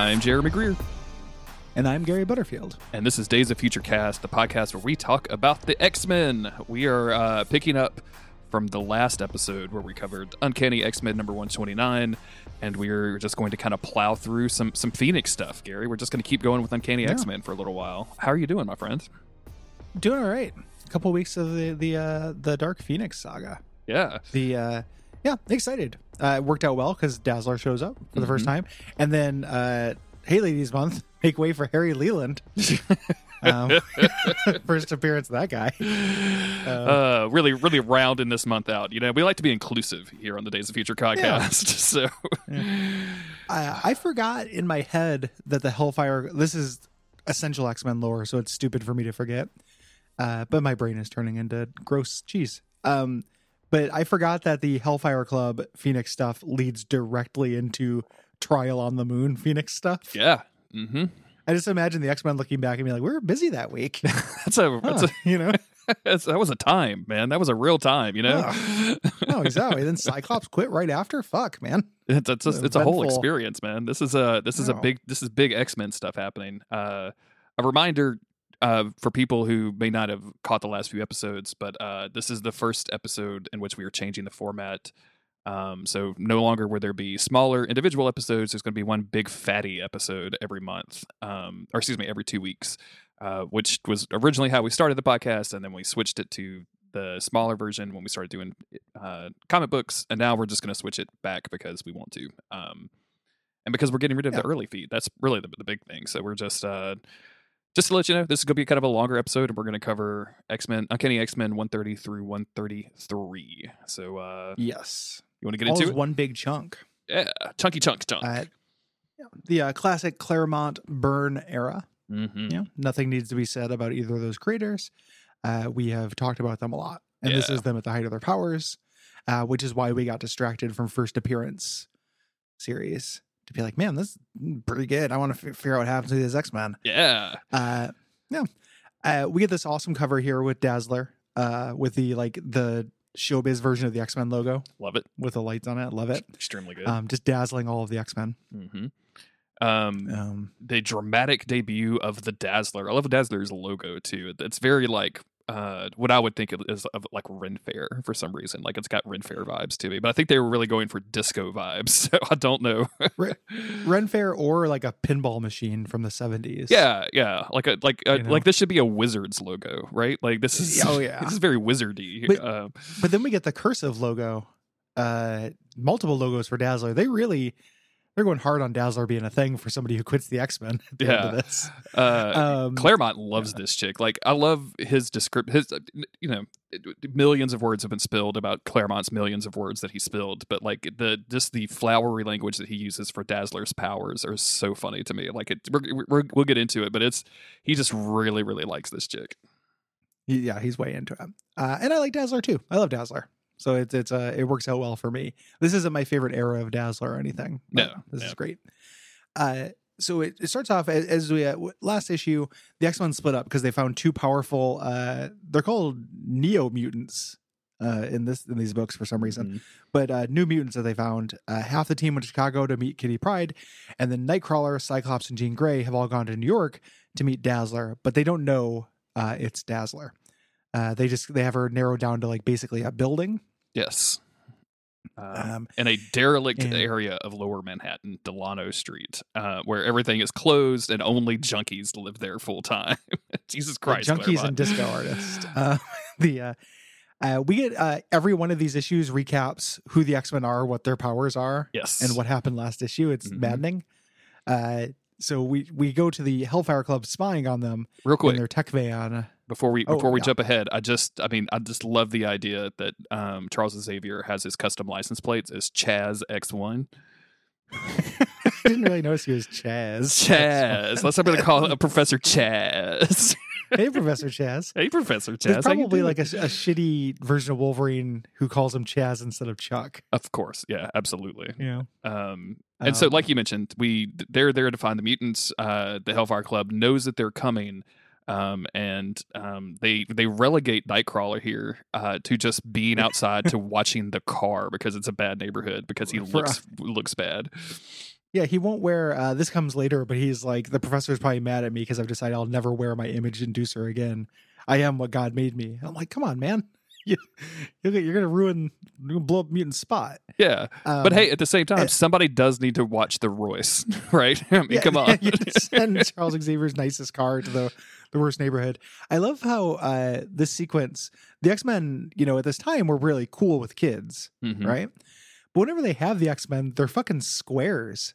I'm Jeremy Greer, And I'm Gary Butterfield. and this is Days of Future Cast, the podcast where we talk about the X Men. We are uh, picking up from the last episode where we covered Uncanny X Men number 129, and we're just going to kind of plow through some some Phoenix stuff, Gary. We're just going to keep going with Uncanny Yeah. X Men for a little while. How are you doing, my friend? Doing all right. A couple weeks of the the uh, the Dark Phoenix saga. Yeah. The uh, yeah, excited. Uh, it worked out well because Dazzler shows up for the first time, and then uh, Hey Ladies Month make way for Harry Leland. um, first appearance of that guy. Uh, really, really rounding this month out. You know, we like to be inclusive here on the Days of Future podcast. so, I, I forgot in my head that the Hellfire. This is essential X Men lore, so it's stupid for me to forget. Uh, but my brain is turning into gross cheese. Um, but I forgot that the Hellfire Club Phoenix stuff leads directly into Trial on the Moon Phoenix stuff. yeah. hmm I just imagine the X Men looking back and being like, "We were busy that week." That's a that's a you know. that's, that was a time, man. That was a real time. You know. No, exactly. then Cyclops quit right after. Fuck, man. It's it's a, it's a whole experience, man. This is a this is a big this is big X Men stuff happening. Uh, a reminder uh, for people who may not have caught the last few episodes, but uh, this is the first episode in which we are changing the format. Um, so no longer will there be smaller individual episodes. There's going to be one big fatty episode every month, um, or excuse me, every two weeks, uh, which was originally how we started the podcast, and then we switched it to the smaller version when we started doing uh, comic books, and now we're just going to switch it back because we want to, um, and because we're getting rid of the early feed. That's really the, the big thing. So we're just uh, just to let you know, this is going to be kind of a longer episode, and we're going to cover X Men, Uncanny X Men 130 through 133. So uh, Yes. you want to get All into it? one big chunk. Yeah, chunky chunk chunk. Uh, yeah, the uh, classic Claremont Byrne era. mm-hmm. Know, nothing needs to be said about either of those creators. Uh, we have talked about them a lot, and this is them at the height of their powers, uh, which is why we got distracted from first appearance series to be like, man, this is pretty good. I want to f- figure out what happens to these X Men. Yeah, Uh, yeah, uh, we get this awesome cover here with Dazzler, uh, with the like the showbiz version of the X Men logo love it. with the lights on it. Love it. Extremely good. Um, just dazzling all of the X Men. hmm Um, Um, the dramatic debut of the Dazzler. I love the Dazzler's logo too. It's very like uh, what I would think of is of like Ren Fair for some reason. Like it's got Ren Fair vibes to me, but I think they were really going for disco vibes. So I don't know. Re- Ren Fair or like a pinball machine from the seventies. yeah, yeah, like a like a, You know? like this should be a Wizards logo, right? Like this is Oh, yeah. this is very wizardy. But- uh, But then we get the cursive logo, uh, multiple logos for Dazzler. They really they're going hard on Dazzler being a thing for somebody who quits the X Men at the end of Yeah. this. uh, Um, Claremont loves this chick. Like I love his description. His, uh, you know, millions of words have been spilled about Claremont's millions of words that he spilled. But like the just the flowery language that he uses for Dazzler's powers are so funny to me. Like it, we're, we're, we'll get into it, but it's he just really really likes this chick. yeah, he's way into it. Uh, and I like Dazzler too. I love Dazzler. So it's it's uh it works out well for me. This isn't my favorite era of Dazzler or anything. No, this no. is great. Uh, so it, it starts off as, as we uh, last issue. The X Men split up because they found two powerful. Uh, they're called Neo mutants uh, in this in these books for some reason. Mhm. But uh, new mutants that they found. Uh, half the team went to Chicago to meet Kitty Pryde, and then Nightcrawler, Cyclops, and Jean Grey have all gone to New York to meet Dazzler, but they don't know uh, it's Dazzler. Uh, they just they have her narrowed down to like basically a building. Yes. Um, Um, in a derelict and- area of Lower Manhattan, Delano Street, uh, where everything is closed and only junkies live there full time. Jesus Christ, junkies Claremont. and disco artists. Uh, the uh, uh, we get uh, every one of these issues recaps who the X Men are, what their powers are, Yes, and what happened last issue. It's Mhm. maddening. Uh, so we we go to the Hellfire Club spying on them real in quick their tech van. Before we Oh, before we yeah. jump ahead. I just, I mean, I just love the idea that um, Charles Xavier has his custom license plates as Chaz X One. Didn't really notice he was Chaz. Chaz. Let's I'm to call it Professor Chaz. hey, Professor Chaz. hey, Professor Chaz. There's probably like a, a shitty version of Wolverine who calls him Chaz instead of Chuck. of course, yeah, absolutely. Yeah. Um, and so, Um, like you mentioned, we they're there to find the mutants. Uh, the Hellfire Club knows that they're coming, um, and um, they they relegate Nightcrawler here uh, to just being outside to watching the car because it's a bad neighborhood because he looks looks bad. Yeah, he won't wear. Uh, this comes later, but he's like the professor's probably mad at me because I've decided I'll never wear my image inducer again. I am what God made me. I'm like, come on, man. You, you're gonna- ruin, you're gonna blow up mutant spot. Yeah, Um, but hey, at the same time, eh. somebody does need to watch the Royce, right? I mean, yeah, come on. send Charles Xavier's nicest car to the the worst neighborhood. I love how uh, this sequence, the X Men, you know, at this time were really cool with kids, Mhm. right? But whenever they have the X Men, they're fucking squares.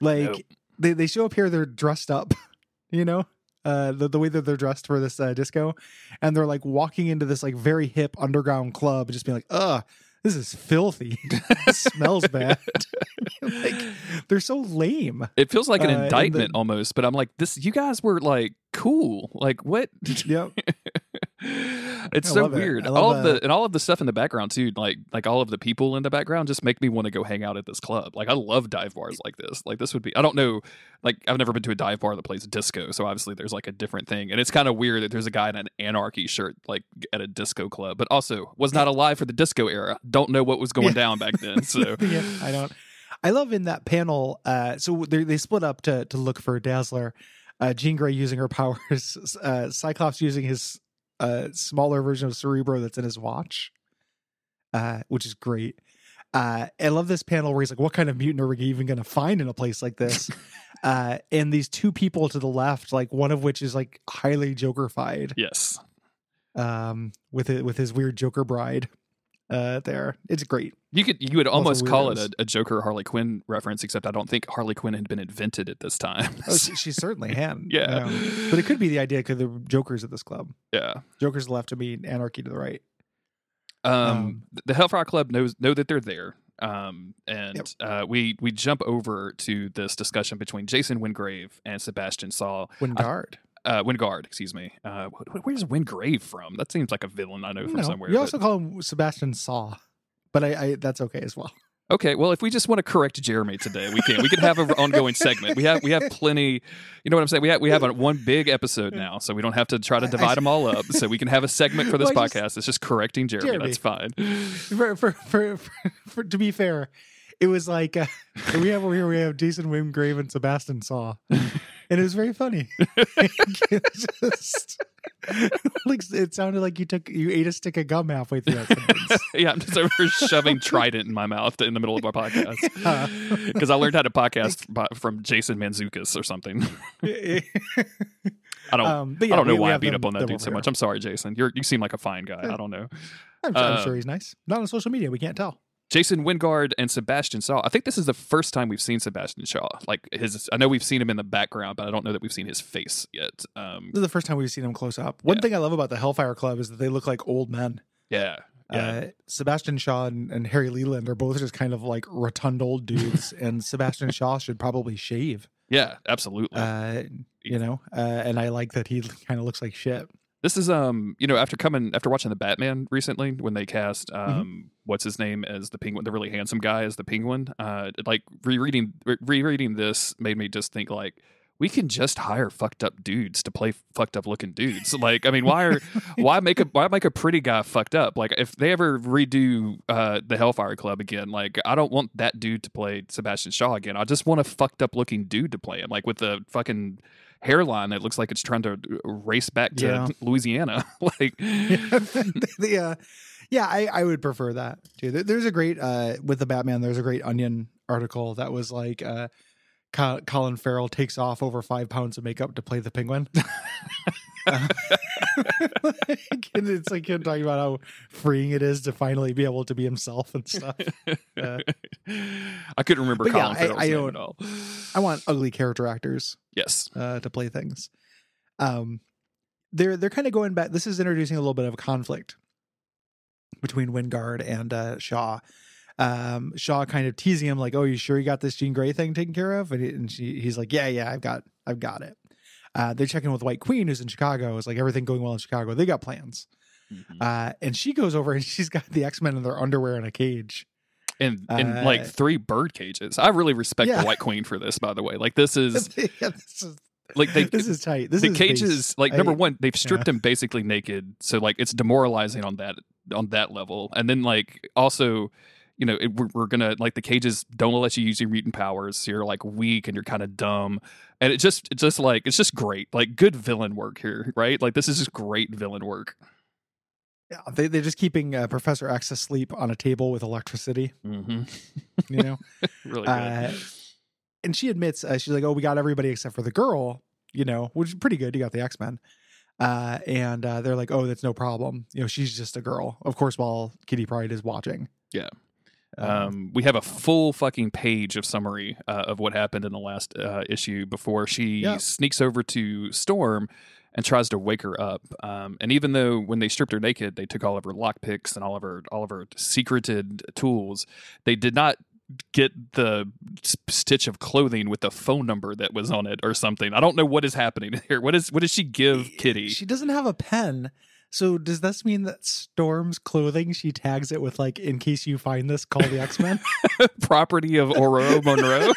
Like Nope. they they show up here, they're dressed up, you know, uh, the the way that they're dressed for this uh, disco, and they're like walking into this like very hip underground club, just being like, ugh. This is filthy. smells bad. like they're so lame. It feels like an Uh, indictment the- almost, but I'm like, this. You guys were like cool. Like what? Yep. it's I so it. weird. I All of that. the and all of the stuff in the background too, like like all of the people in the background, just make me want to go hang out at this club. Like I love dive bars like this. Like this would be. I don't know. Like I've never been to a dive bar that plays disco, so obviously there's like a different thing, and it's kind of weird that there's a guy in an anarchy shirt like at a disco club, but also was not alive for the disco era. Don't know what was going Yeah. down back then. So yeah, I don't. I love in that panel. Uh, so they they split up to to look for Dazzler. Uh, Jean Grey using her powers. Uh, Cyclops using his uh, smaller version of Cerebro that's in his watch, uh, which is great. Uh, I love this panel where he's like, "What kind of mutant are we even going to find in a place like this?" uh, and these two people to the left, like one of which is like highly Jokerfied, yes, um, with it with his weird Joker bride. Uh, there, it's great. You could you would almost call it a, a Joker Harley Quinn reference, except I don't think Harley Quinn had been invented at this time. Oh, she, she certainly had. Yeah. Um, but it could be the idea because the Joker's at this club. yeah. Joker's left to be anarchy to the right. Um, Um, the Hellfire Club knows know that they're there. Um, and Yep. uh, we we jump over to this discussion between Jason Wingrave and Sebastian Saw. Wyngarde. Uh, Wyngarde, excuse me. Uh, wh- wh- where's Wingrave from? That seems like a villain I know from No, somewhere. you but- also call him Sebastian Saw, but I, I that's okay as well. Okay, well, if we just want to correct Jeremy today, we can. We can have an ongoing segment. We have we have plenty. You know what I'm saying? We have we have a, one big episode now, so we don't have to try to I- I- divide them all up. So we can have a segment for this Well, I just- podcast. It's just correcting Jeremy. Jeremy. That's fine. For, for, for, for, for- to be fair, it was like uh, we have over here we have Jason Wimgrave and Sebastian Saw, and it was very funny. It's just- like it sounded like you took you ate a stick of gum halfway through that sentence. yeah, I'm just over shoving Trident in my mouth in the middle of our podcast because I learned how to podcast from Jason Mantzoukas or something. I don't. um, but I don't know we- we why I beat them- up on that dude so much. I'm sorry, Jason. You're you seem like a fine guy. I don't know. I'm, I'm Uh, sure he's nice. Not on social media, we can't tell. Jason Wyngarde and Sebastian Shaw. I think this is the first time we've seen Sebastian Shaw. Like his, I know we've seen him in the background, but I don't know that we've seen his face yet. Um, This is the first time we've seen him close up. One Yeah. thing I love about the Hellfire Club is that they look like old men. yeah, yeah, Uh, Sebastian Shaw and, and Harry Leland are both just kind of like rotund old dudes, and Sebastian Shaw should probably shave. yeah, absolutely. Uh, you know, uh, and I like that he kind of looks like shit. This is, um, you know, after coming after watching the Batman recently, when they cast, Mm-hmm. um, what's his name as the Penguin, the really handsome guy as the Penguin. Uh, like rereading re- rereading this made me just think like. We can just hire fucked up dudes to play fucked up looking dudes. Like, I mean, why are why make a why make a pretty guy fucked up? Like if they ever redo uh the Hellfire Club again, like I don't want that dude to play Sebastian Shaw again. I just want a fucked up looking dude to play him, like with a fucking hairline that looks like it's trying to race back to Yeah. Louisiana. like the, uh, yeah, I, I would prefer that too. There's a great uh, with the Batman. There's a great Onion article that was like uh, Colin Farrell takes off over five pounds of makeup to play the Penguin. Uh, like, it's like him talking about how freeing it is to finally be able to be himself and stuff. Uh, I couldn't remember but yeah, I- I don't- all. I want ugly character actors Yes. uh, to play things. Um, they're they're kind of going back. This is introducing a little bit of a conflict between Wyngarde and uh, Shaw. Um, Shaw kind of teasing him like, "Oh, you sure you got this Jean Grey thing taken care of?" And, he, and she, he's like, "Yeah, yeah, I've got, I've got it." Uh, they're checking with White Queen, who's in Chicago. Is like everything going well in Chicago? They got plans. Mhm. Uh, and she goes over and she's got the X Men in their underwear in a cage. And in uh, like three bird cages. I really respect Yeah. the White Queen for this, by the way. Like this is yeah, this is like they this is tight. This the is cages base. like I- number one they've stripped him basically naked so like it's demoralizing on that on that level and then like also you know, it, we're, we're gonna like the cages don't let you use your mutant powers. So you're like weak and you're kind of dumb, and it just it's just like it's just great, like good villain work here, right? Like this is just great villain work. Yeah, they they're just keeping uh, Professor X asleep on a table with electricity. Mm-hmm. You know, really good. uh, and she admits uh, she's like, "Oh, we got everybody except for the girl." You know, which is pretty good. You got the X Men, uh, and uh, they're like, "Oh, that's no problem." You know, she's just a girl. Of course, while Kitty Pryde is watching. Yeah. Um, Um, we have a full fucking page of summary uh, of what happened in the last uh, issue before she Yeah. sneaks over to Storm and tries to wake her up. Um, and even though when they stripped her naked, they took all of her lockpicks and all of her all of her secreted tools, they did not get the stitch of clothing with the phone number that was on it or something. I don't know what is happening here. What is what does she give Kitty? She doesn't have a pen. So does this mean that Storm's clothing she tags it with like in case you find this call the X Men? Property of Ororo Munroe.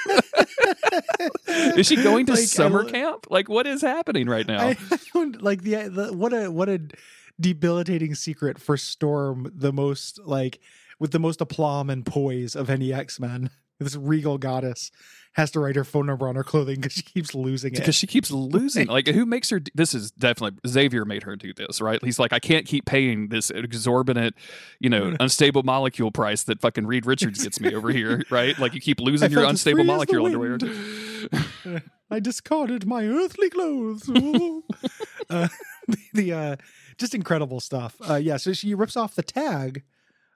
is she going to Like, summer lo- camp? Like what is happening right now? I don't like the, the what a what a debilitating secret for Storm, the most like with the most aplomb and poise of any X Men. This regal goddess has to write her phone number on her clothing because she keeps losing it. because she keeps losing. Like, who makes her? This is definitely Xavier made her do this, right? He's like, I can't keep paying this exorbitant, you know, unstable molecule price that fucking Reed Richards gets me over here, right? Like, you keep losing your unstable free as the molecule underwear. I discarded my earthly clothes. Uh, the, the uh, just incredible stuff. Uh, yeah, so she rips off the tag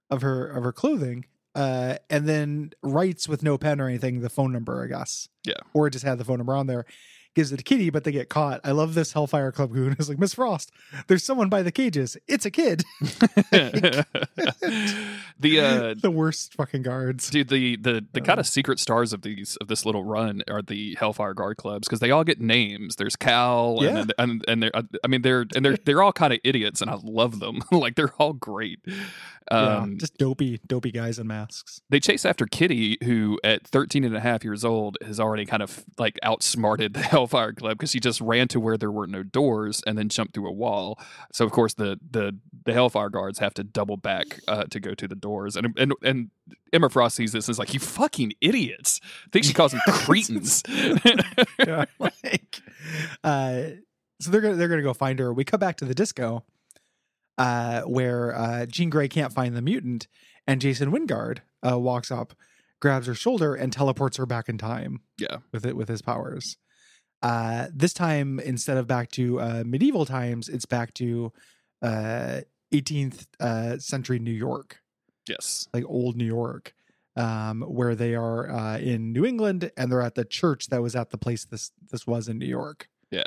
of her of her clothing, uh, and then writes with no pen or anything the phone number, I guess. Yeah. or just had the phone number on there. Gives it to Kitty, but they get caught. I love this Hellfire Club goon. It's like Miss Frost. There's someone by the cages. It's a kid. the uh, the worst fucking guards. dude the the the Uh. kind of secret stars of these of this little run are the hellfire guard clubs because they all get names there's cal Yeah. and and and they're i mean they're and they're they're all kind of idiots and i love them like they're all great um yeah, just dopey, dopey guys in masks. they chase after kitty who at 13 and a half years old has already kind of like outsmarted the hellfire club because she just ran to where there were no doors and then jumped through a wall. So of course the the the hellfire guards have to double back uh, to go to the doors. And and and emma frost sees this and is like you fucking idiots. I think she calls them cretins. Yeah, like uh so they're gonna they're gonna go find her. We come back to the disco uh where uh jean grey can't find the mutant and jason wyngarde uh walks up grabs her shoulder and teleports her back in time Yeah. with it with his powers. Uh this time instead of back to uh medieval times it's back to uh 18th uh century new york. Yes. Like old New York, um, where they are uh, in New England, and they're at the church that was at the place this this was in New York. yeah.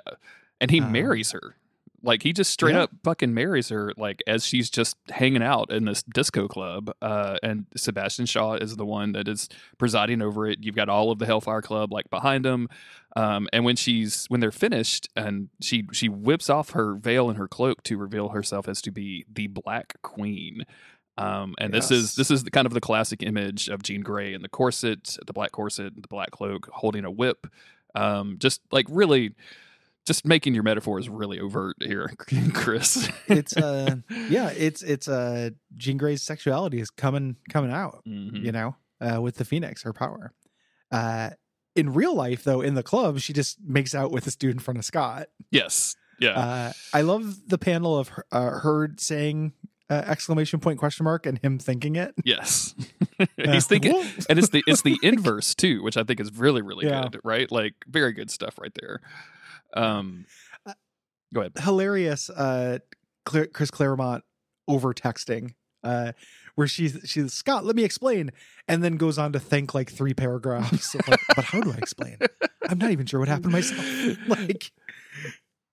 And he Um, marries her like he just straight yeah. up fucking marries her like as she's just hanging out in this disco club uh and sebastian shaw is the one that is presiding over it you've got all of the hellfire club like behind him um and when she's when they're finished and she she whips off her veil and her cloak to reveal herself as to be the black queen um, and this is this is the kind of the classic image of Jean Grey in the corset, the black corset, the black cloak, holding a whip. Um, just like really, just making your metaphors really overt here, Chris. It's uh, yeah, it's it's uh, Jean Grey's sexuality is coming coming out. Mhm. You know, uh, with the Phoenix, her power. Uh, in real life, though, in the club, she just makes out with this dude in front of Scott. Yes, yeah, Uh, I love the panel of her, uh, her saying uh, exclamation point question mark and him thinking it. yes. Uh, He's thinking, and it's the it's the inverse too, which I think is really really Yeah. good, right? Like very good stuff right there. Um, Uh, go ahead. hilarious uh Cla- chris claremont over texting uh where she's she's scott let me explain and then goes on to think like three paragraphs of like, but how do i explain i'm not even sure what happened myself like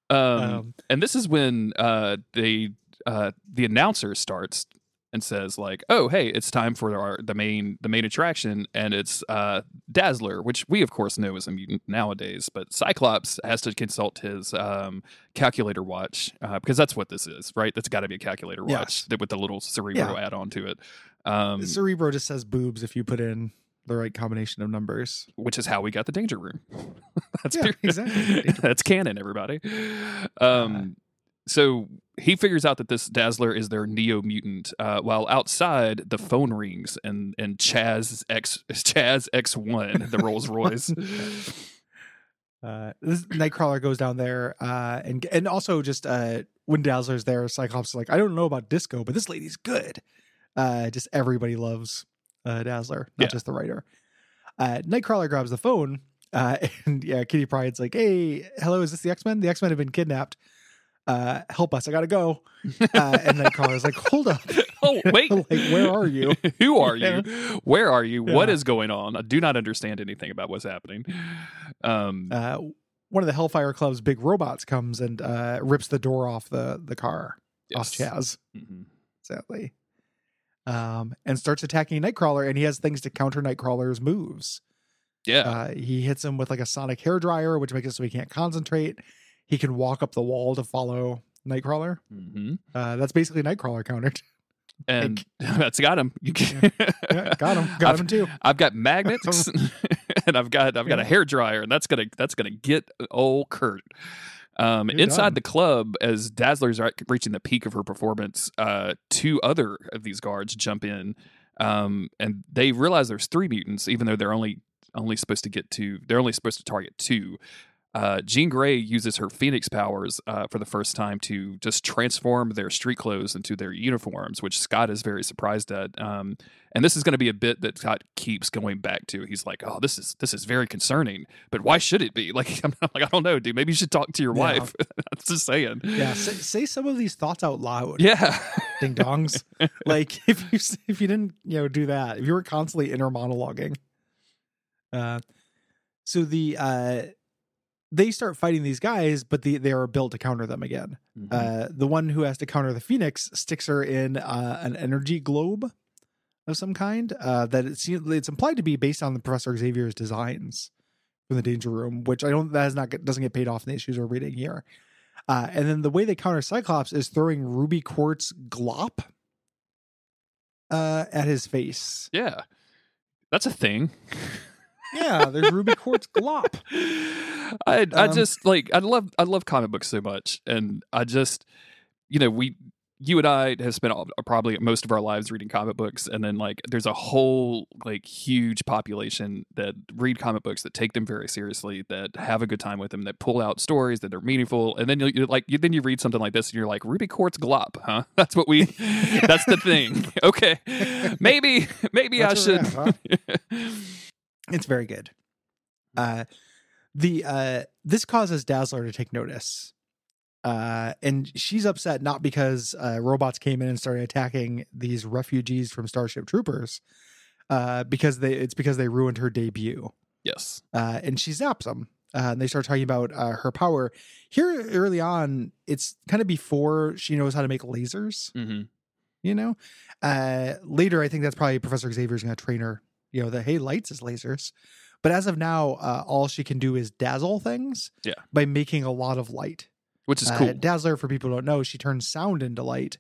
Um, um and this is when uh they uh the announcer starts and says like oh hey it's time for our the main the main attraction and it's uh dazzler which we of course know is a mutant nowadays but cyclops has to consult his um calculator watch uh, because that's what this is right that's got to be a calculator watch Yes. that with the little cerebro Yeah. add-on to it um cerebro just says boobs if you put in the right combination of numbers which is how we got the danger room that's Yeah, exactly. That's canon everybody um so he figures out that this Dazzler is their neo mutant. Uh, while outside, the phone rings and and Chaz X Chaz X one, the Rolls Royce. Uh, this Nightcrawler goes down there, uh, and and also just uh, when Dazzler's there, Cyclops is like, I don't know about disco, but this lady's good. Uh, just everybody loves uh, Dazzler, not Yeah. just the writer. Uh, Nightcrawler grabs the phone, uh, and yeah, Kitty Pryde's like, "Hey, hello, is this the X Men? The X Men have been kidnapped. Uh, help us! I gotta go." Uh, and then Nightcrawler's like, "Hold up, oh wait, like where are you?" Who are you? Where are you? What Yeah. is going on? I do not understand anything about what's happening. Um, Uh, one of the Hellfire Club's big robots comes and uh, rips the door off the the car off yes. Chaz. Mhm. sadly. Um, and starts attacking Nightcrawler, and he has things to counter Nightcrawler's moves. Yeah. Uh, he hits him with like a sonic hair dryer, which makes it so he can't concentrate. He can walk up the wall to follow Nightcrawler. hmm Uh, that's basically Nightcrawler countered. And that's got him. Yeah, got him, got I've, him too. I've got magnets, and I've got I've got a hair dryer, and that's gonna that's gonna get old Kurt. Um, inside done. the club, as Dazzler's re- reaching the peak of her performance, uh, two other of these guards jump in, um, and they realize there's three mutants, even though they're only only supposed to get two. They're only supposed to target two. Uh, Jean Grey uses her Phoenix powers uh, for the first time to just transform their street clothes into their uniforms, which Scott is very surprised at. Um, and this is going to be a bit that Scott keeps going back to. He's like, "Oh, this is this is very concerning, but why should it be?" Like, I'm like, I don't know, dude. Maybe you should talk to your Yeah. wife. I'm just saying. Yeah, say, say some of these thoughts out loud, Yeah. ding dongs. like if you if you didn't you know do that, if you were constantly inner monologuing. Uh, so the uh, they start fighting these guys, but the, they are built to counter them again. Mhm. Uh, the one who has to counter the Phoenix sticks her in uh, an energy globe of some kind. Uh, that it seems it's implied to be based on the Professor Xavier's designs from the Danger Room, which I don't that is not doesn't get paid off in the issues we're reading here. Uh, and then the way they counter Cyclops is throwing ruby quartz glop uh, at his face. yeah. That's a thing. Yeah, there's ruby quartz glop. I I Um, just like I love I love comic books so much, and I just you know we you and I have spent all, probably most of our lives reading comic books, and then like there's a whole like huge population that read comic books that take them very seriously, that have a good time with them, that pull out stories that are meaningful, and then you you like you, then you read something like this, and you're like Ruby Quartz Glop, huh? That's what we that's the thing. Okay, maybe maybe That's I should. at, It's very good. Uh the uh this causes Dazzler to take notice. Uh and she's upset not because uh robots came in and started attacking these refugees from Starship Troopers. Uh because they it's because they ruined her debut. yes. Uh and she zaps them. Uh, and they start talking about uh, her power. Here early on, it's kind of before she knows how to make lasers hmm you know uh later i think that's probably professor xavier's gonna train her you know that hey lights is lasers but as of now uh, all she can do is dazzle things Yeah. by making a lot of light Which is Uh, cool. dazzler for people who don't know she turns sound into light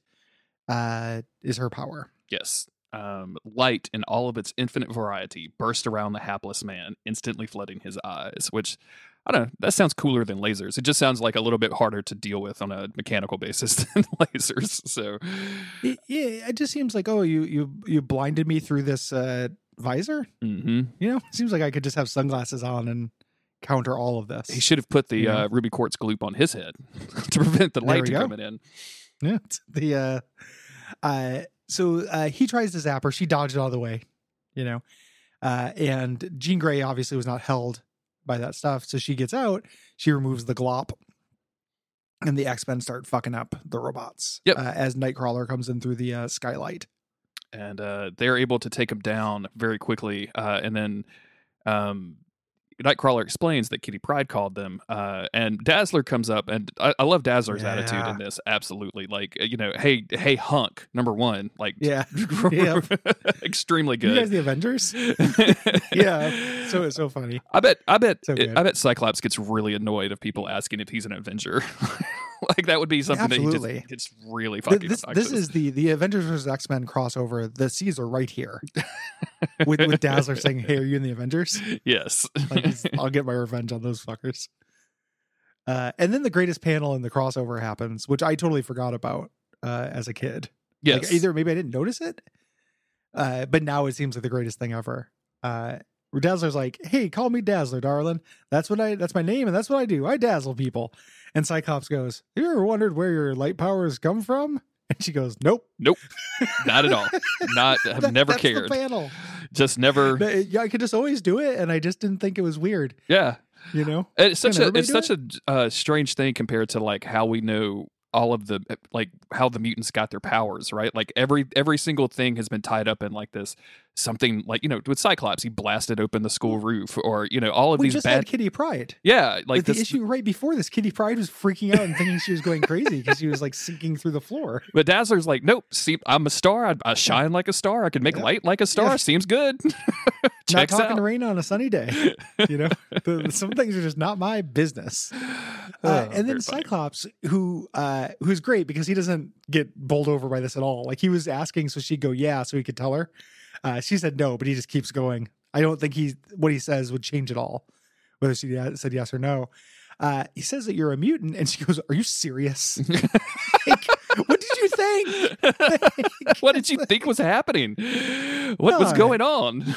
uh is her power Yes. Um, light in all of its infinite variety burst around the hapless man, instantly flooding his eyes, which I don't know, that sounds cooler than lasers. It just sounds like a little bit harder to deal with on a mechanical basis than lasers. So yeah it just seems like oh you you you blinded me through this uh visor mhm. you know it seems like i could just have sunglasses on and counter all of this he should have put the uh, ruby quartz gloop on his head to prevent the light from coming in. Yeah. The uh uh so uh he tries to zap her, she dodged out of the way, you know. Uh and Jean Grey obviously was not held by that stuff. So she gets out, she removes the glop, and the X-Men start fucking up the robots. Yep. Uh, as Nightcrawler comes in through the uh, skylight. And uh, they're able to take him down very quickly. Uh, and then um, Nightcrawler explains that Kitty Pryde called them, uh, and Dazzler comes up, and I, I love Dazzler's attitude in this. Absolutely, like you know, hey, hey, hunk, number one, like Yeah. Yep. extremely good. You guys the Avengers? yeah. So it's so funny. I bet, I bet, So. I bet Cyclops gets really annoyed of people asking if he's an Avenger. like that would be something that Absolutely. just gets really fucking. this this is the the Avengers vs X Men crossover. The C's are right here, with with Dazzler saying, "Hey, are you in the Avengers?" yes. Like, I'll get my revenge on those fuckers. Uh, and then the greatest panel in the crossover happens, which I totally forgot about uh, as a kid. Yes. Like, either maybe I didn't notice it, uh, but now it seems like the greatest thing ever. Uh, where Dazzler's like, "Hey, call me Dazzler, darling. That's what I. That's my name, and that's what I do. I dazzle people." And Cyclops goes, "You ever wondered where your light powers come from?" And she goes, "Nope, nope, Not at all. Not have That- never cared. panel. Just never. Yeah, I could just always do it, and I just didn't think it was weird. Yeah. You know? It's such Can a it's such a uh, strange thing compared to like how we know all of the eh, like how the mutants got their powers, right? Like every every single thing has been tied up in like this something like you know with Cyclops he blasted open the school roof or you know all of we these just bad had Kitty Pryde. yeah like this the issue right before this, Kitty Pryde was freaking out and thinking she was going crazy because she was like sinking through the floor. but Dazzler's like nope see I'm a star I, I shine like a star I can make Yeah. light like a star Yeah. seems good not talking out rain on a sunny day. You know, The- some things are just not my business. Oh, Uh, and very then funny. Cyclops, who uh, who's great because he doesn't get bowled over by this at all. Like he was asking, so she'd go, "Yeah," so he could tell her. Uh, she said no, but he just keeps going. I don't think he what he says would change at all, whether she said yes or no. Uh, he says that you're a mutant, and she goes, "Are you serious? Like, what did you think? what did you think was happening what was going on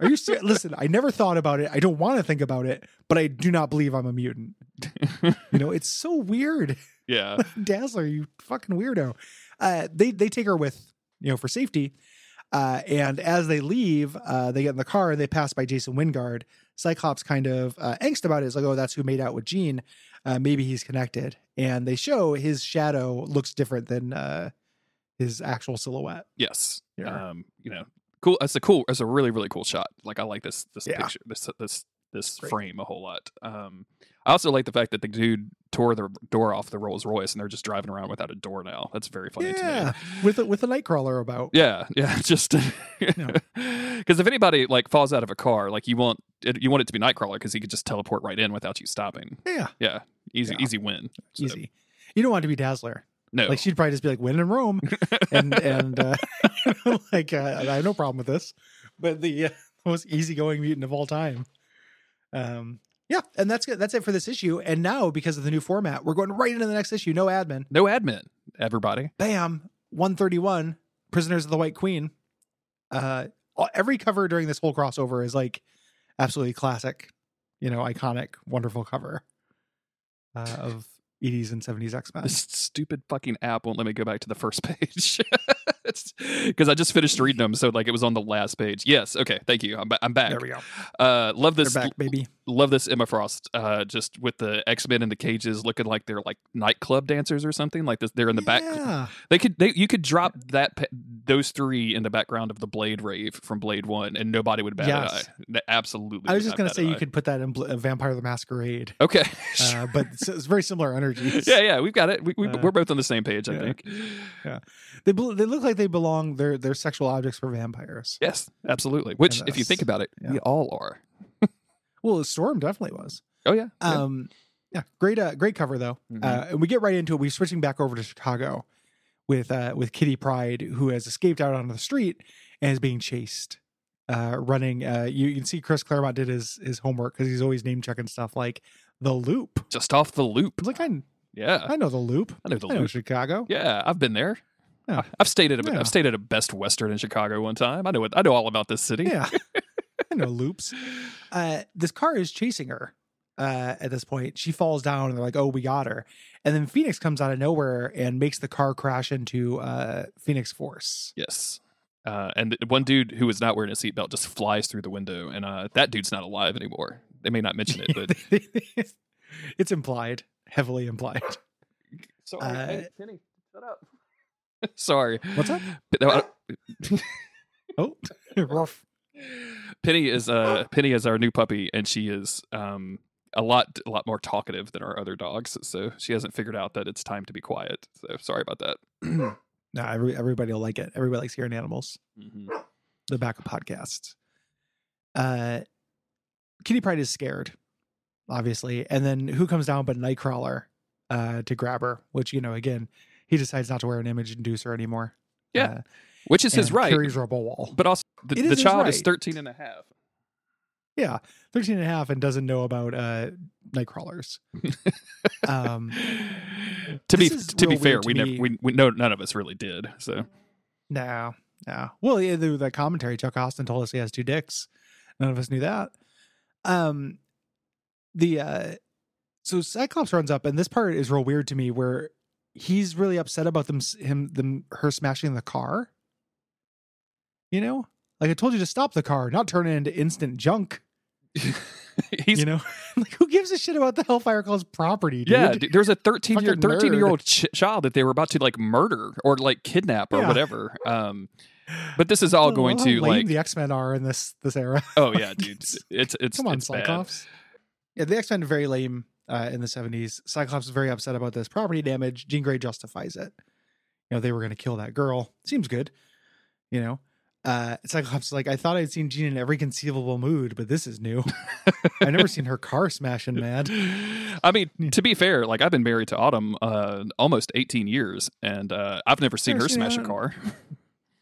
Are you serious? Listen, I never thought about it. I don't want to think about it, but I do not believe I'm a mutant. You know, it's so weird. yeah Dazzler, you fucking weirdo. Uh, they they take her with you know for safety, uh, and as they leave, uh, they get in the car and they pass by Jason Wyngarde. Cyclops kind of uh, angst about it. Is like, oh, that's who made out with Jean. Uh, maybe he's connected, and they show his shadow looks different than uh, his actual silhouette. Yes. Yeah. Um, you know, cool. That's a cool. That's a really really cool shot. Like I like this this Yeah. picture this this this Great. frame a whole lot. Um, I also like the fact that the dude tore the door off the Rolls Royce and they're just driving around without a door now. That's very funny to yeah, with a, with a nightcrawler about. Yeah, yeah, just because if anybody like falls out of a car, like you want it, you want it to be Nightcrawler because he could just teleport right in without you stopping. Yeah, Yeah, easy, Yeah. easy win. So, easy. You don't want to be Dazzler. No, Like she'd probably just be like, "Win in Rome," and and uh, like uh, I have no problem with this, but the uh, most easygoing mutant of all time. Um, yeah, and that's good. That's it for this issue. And now, because of the new format, we're going right into the next issue. No admin. no admin. Everybody. Bam. One thirty one. Prisoners of the White Queen. Uh, every cover during this whole crossover is like absolutely classic. You know, iconic, wonderful cover uh, of 80s and 70s X Men. This stupid fucking app won't let me go back to the first page. Because I just finished reading them, so like it was on the last page. Yes, okay, thank you. I'm, ba- I'm back. There we go. Uh, love They're this. back, baby. Love this Emma Frost. Uh, just with the X Men in the cages, looking like they're like nightclub dancers or something. Like this, they're in the back. They could. They, you could drop that those three in the background of the Blade rave from Blade One, and nobody would bat Yes. an eye. Absolutely. I was just gonna say you eye. could put that in Bl- uh, Vampire the Masquerade, Okay. uh, but it's, it's very similar energies. yeah, yeah, we've got it. We, we, Uh, we're both on the same page, I yeah. think. they bel- they look like they belong. They're they're sexual objects for vampires. Yes, absolutely. Which, if you think about it, we all are. Well, the Storm definitely was. Oh yeah. yeah. Um, yeah, great, uh, great cover though. Mhm. Uh, and we get right into it. We're switching back over to Chicago with uh, with Kitty Pryde, who has escaped out onto the street and is being chased. Uh, running, uh, you, you can see Chris Claremont did his his homework because he's always name checking stuff like the Loop. Just off the loop. Like, I, Yeah, I know the Loop. I know the I know loop. Chicago. Yeah, I've been there. Yeah. I've stayed at a Yeah. have stayed at a Best Western in Chicago one time. I know it. I know all about this city. Yeah, I know loops. Uh, this car is chasing her. Uh, at this point, she falls down, and they're like, "Oh, we got her." And then Phoenix comes out of nowhere and makes the car crash into uh, Phoenix Force. Yes. Uh, and one dude who was not wearing a seatbelt just flies through the window, and uh, that dude's not alive anymore. They may not mention it, but it's implied, heavily implied. sorry, Uh, hey, Penny, shut up. sorry. What's up? But, Oh, rough. Penny is uh Penny is our new puppy, and she is um a lot a lot more talkative than our other dogs. So she hasn't figured out that it's time to be quiet. So sorry about that. No, every, everybody will like it. Everybody likes hearing animals. Mhm. The back of podcasts. Uh, Kitty Pryde is scared, obviously, and then who comes down but Nightcrawler uh, to grab her? Which you know, again, he decides not to wear an image inducer anymore. Yeah, uh, Which is his right. Carries her up a wall. But also, the, the is child is right. 13 and a half. Yeah, 13 and a half and doesn't know about uh night crawlers. um to be to be fair, to we never we, we no none of us really did. So no, no. Well, yeah, the, the commentary Chuck Austin told us he has two dicks. None of us knew that. Um the uh so Cyclops runs up and this part is real weird to me where he's really upset about them him them her smashing the car. You know? Like I told you to stop the car, not turn it into instant junk. he's you know, like who gives a shit about the Hellfire Club's property? Dude? yeah. dude, There's a 13 year 13 year old ch- child that they were about to like murder or like kidnap or Yeah. whatever. Um, but this is all going to like the X Men are in this this era. oh yeah, dude. It's it's Come on, it's bad. Cyclops. Yeah, the X Men are very lame uh, in the seventies. Cyclops is very upset about this property damage. Jean Grey justifies it. You know, they were going to kill that girl. Seems good. You know, uh, Cyclops is like, I thought I'd seen Jean in every conceivable mood, but this is new. I've never seen her car smashing mad. I mean, to be fair, like I've been married to Autumn uh, almost 18 years, and uh, I've never seen Never her seen smash a car.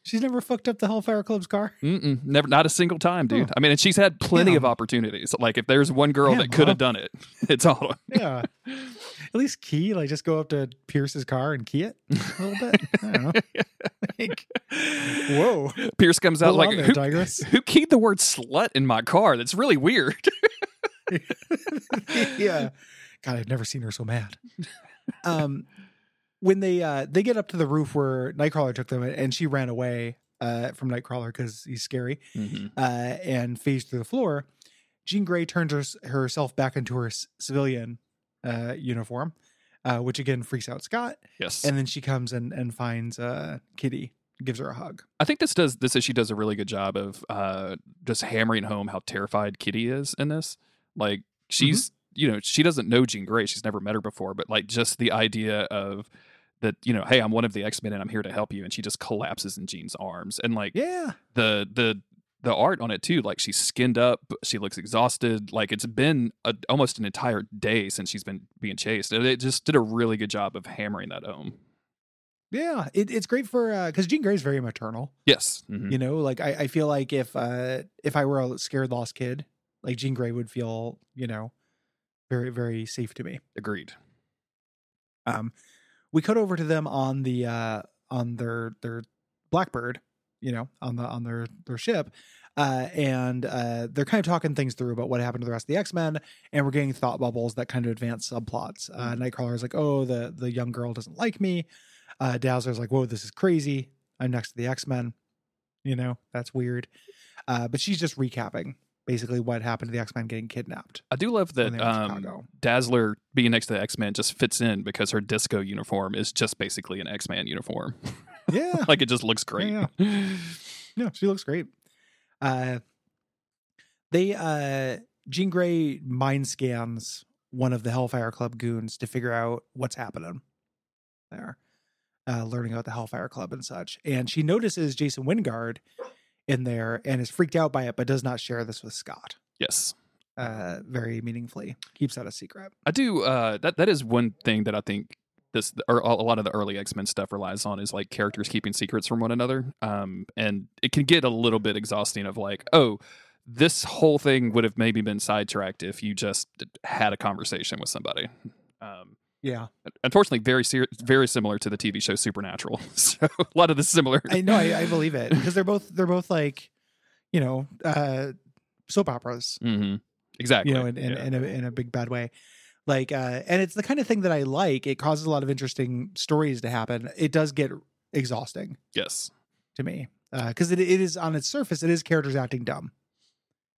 She's never fucked up the Hellfire Club's car. Mm-mm, never, not a single time, dude. Huh. I mean, and she's had plenty Yeah. of opportunities. Like, if there's one girl Yeah, that could have done it, it's Autumn. Yeah. At least key, like just go up to Pierce's car and key it a little bit. I don't know. Like, whoa. Pierce comes out Hold like, there, who, Tigress. who keyed the word slut in my car? That's really weird. yeah. God, I've never seen her so mad. Um, when they uh they get up to the roof where Nightcrawler took them, and she ran away uh from Nightcrawler because he's scary, Mhm. uh, and phased through the floor. Jean Grey turns her, herself back into her c- civilian uh uniform, uh, which again freaks out Scott. Yes. And then she comes and and finds uh Kitty, gives her a hug. I think this does this issue does a really good job of uh just hammering home how terrified Kitty is in this. Like she's you know, she doesn't know Jean Grey. She's never met her before, but like just the idea of that, you know, hey, I'm one of the X-Men and I'm here to help you and she just collapses in Jean's arms. And like Yeah. the the the art on it too, like she's skinned up, she looks exhausted. Like it's been a, almost an entire day since she's been being chased. And it just did a really good job of hammering that home. Yeah. It, it's great for uh because Jean Grey's very maternal. Yes. Mhm. You know, like I, I feel like if uh if I were a scared lost kid, like Jean Grey would feel, you know, very, very safe to me. Agreed. Um we cut over to them on the uh on their their Blackbird, you know, on the on their their ship. Uh, and uh, they're kind of talking things through about what happened to the rest of the X Men, and we're getting thought bubbles that kind of advance subplots. Uh, Nightcrawler is like, "Oh, the the young girl doesn't like me." Uh, Dazzler's like, "Whoa, this is crazy. I'm next to the X Men." You know, that's weird. Uh, but she's just recapping basically what happened to the X Men getting kidnapped. I do love that they were in um, Dazzler being next to the X Men just fits in because her disco uniform is just basically an X Man uniform. Yeah, like it just looks great. Yeah, yeah, she looks great. Uh, they uh, Jean Grey mind scans one of the Hellfire Club goons to figure out what's happening there, uh, learning about the Hellfire Club and such. And she notices Jason Wyngarde in there and is freaked out by it, but does not share this with Scott. yes. Uh, very meaningfully keeps that a secret. I do. Uh, that that is one thing that I think this or a lot of the early X Men stuff relies on is like characters keeping secrets from one another. Um, and it can get a little bit exhausting of like, oh, this whole thing would have maybe been sidetracked if you just had a conversation with somebody. Um, Yeah, unfortunately, very ser- very similar to the TV show Supernatural. So a lot of the similar. I know. I, I believe it because they're both they're both like, you know, uh, soap operas. hmm Exactly. you know, in, in, Yeah. in, a, in a big bad way. Like, uh, and it's the kind of thing that I like. It causes a lot of interesting stories to happen. It does get exhausting yes. to me because it, it is on its surface, it is characters acting dumb,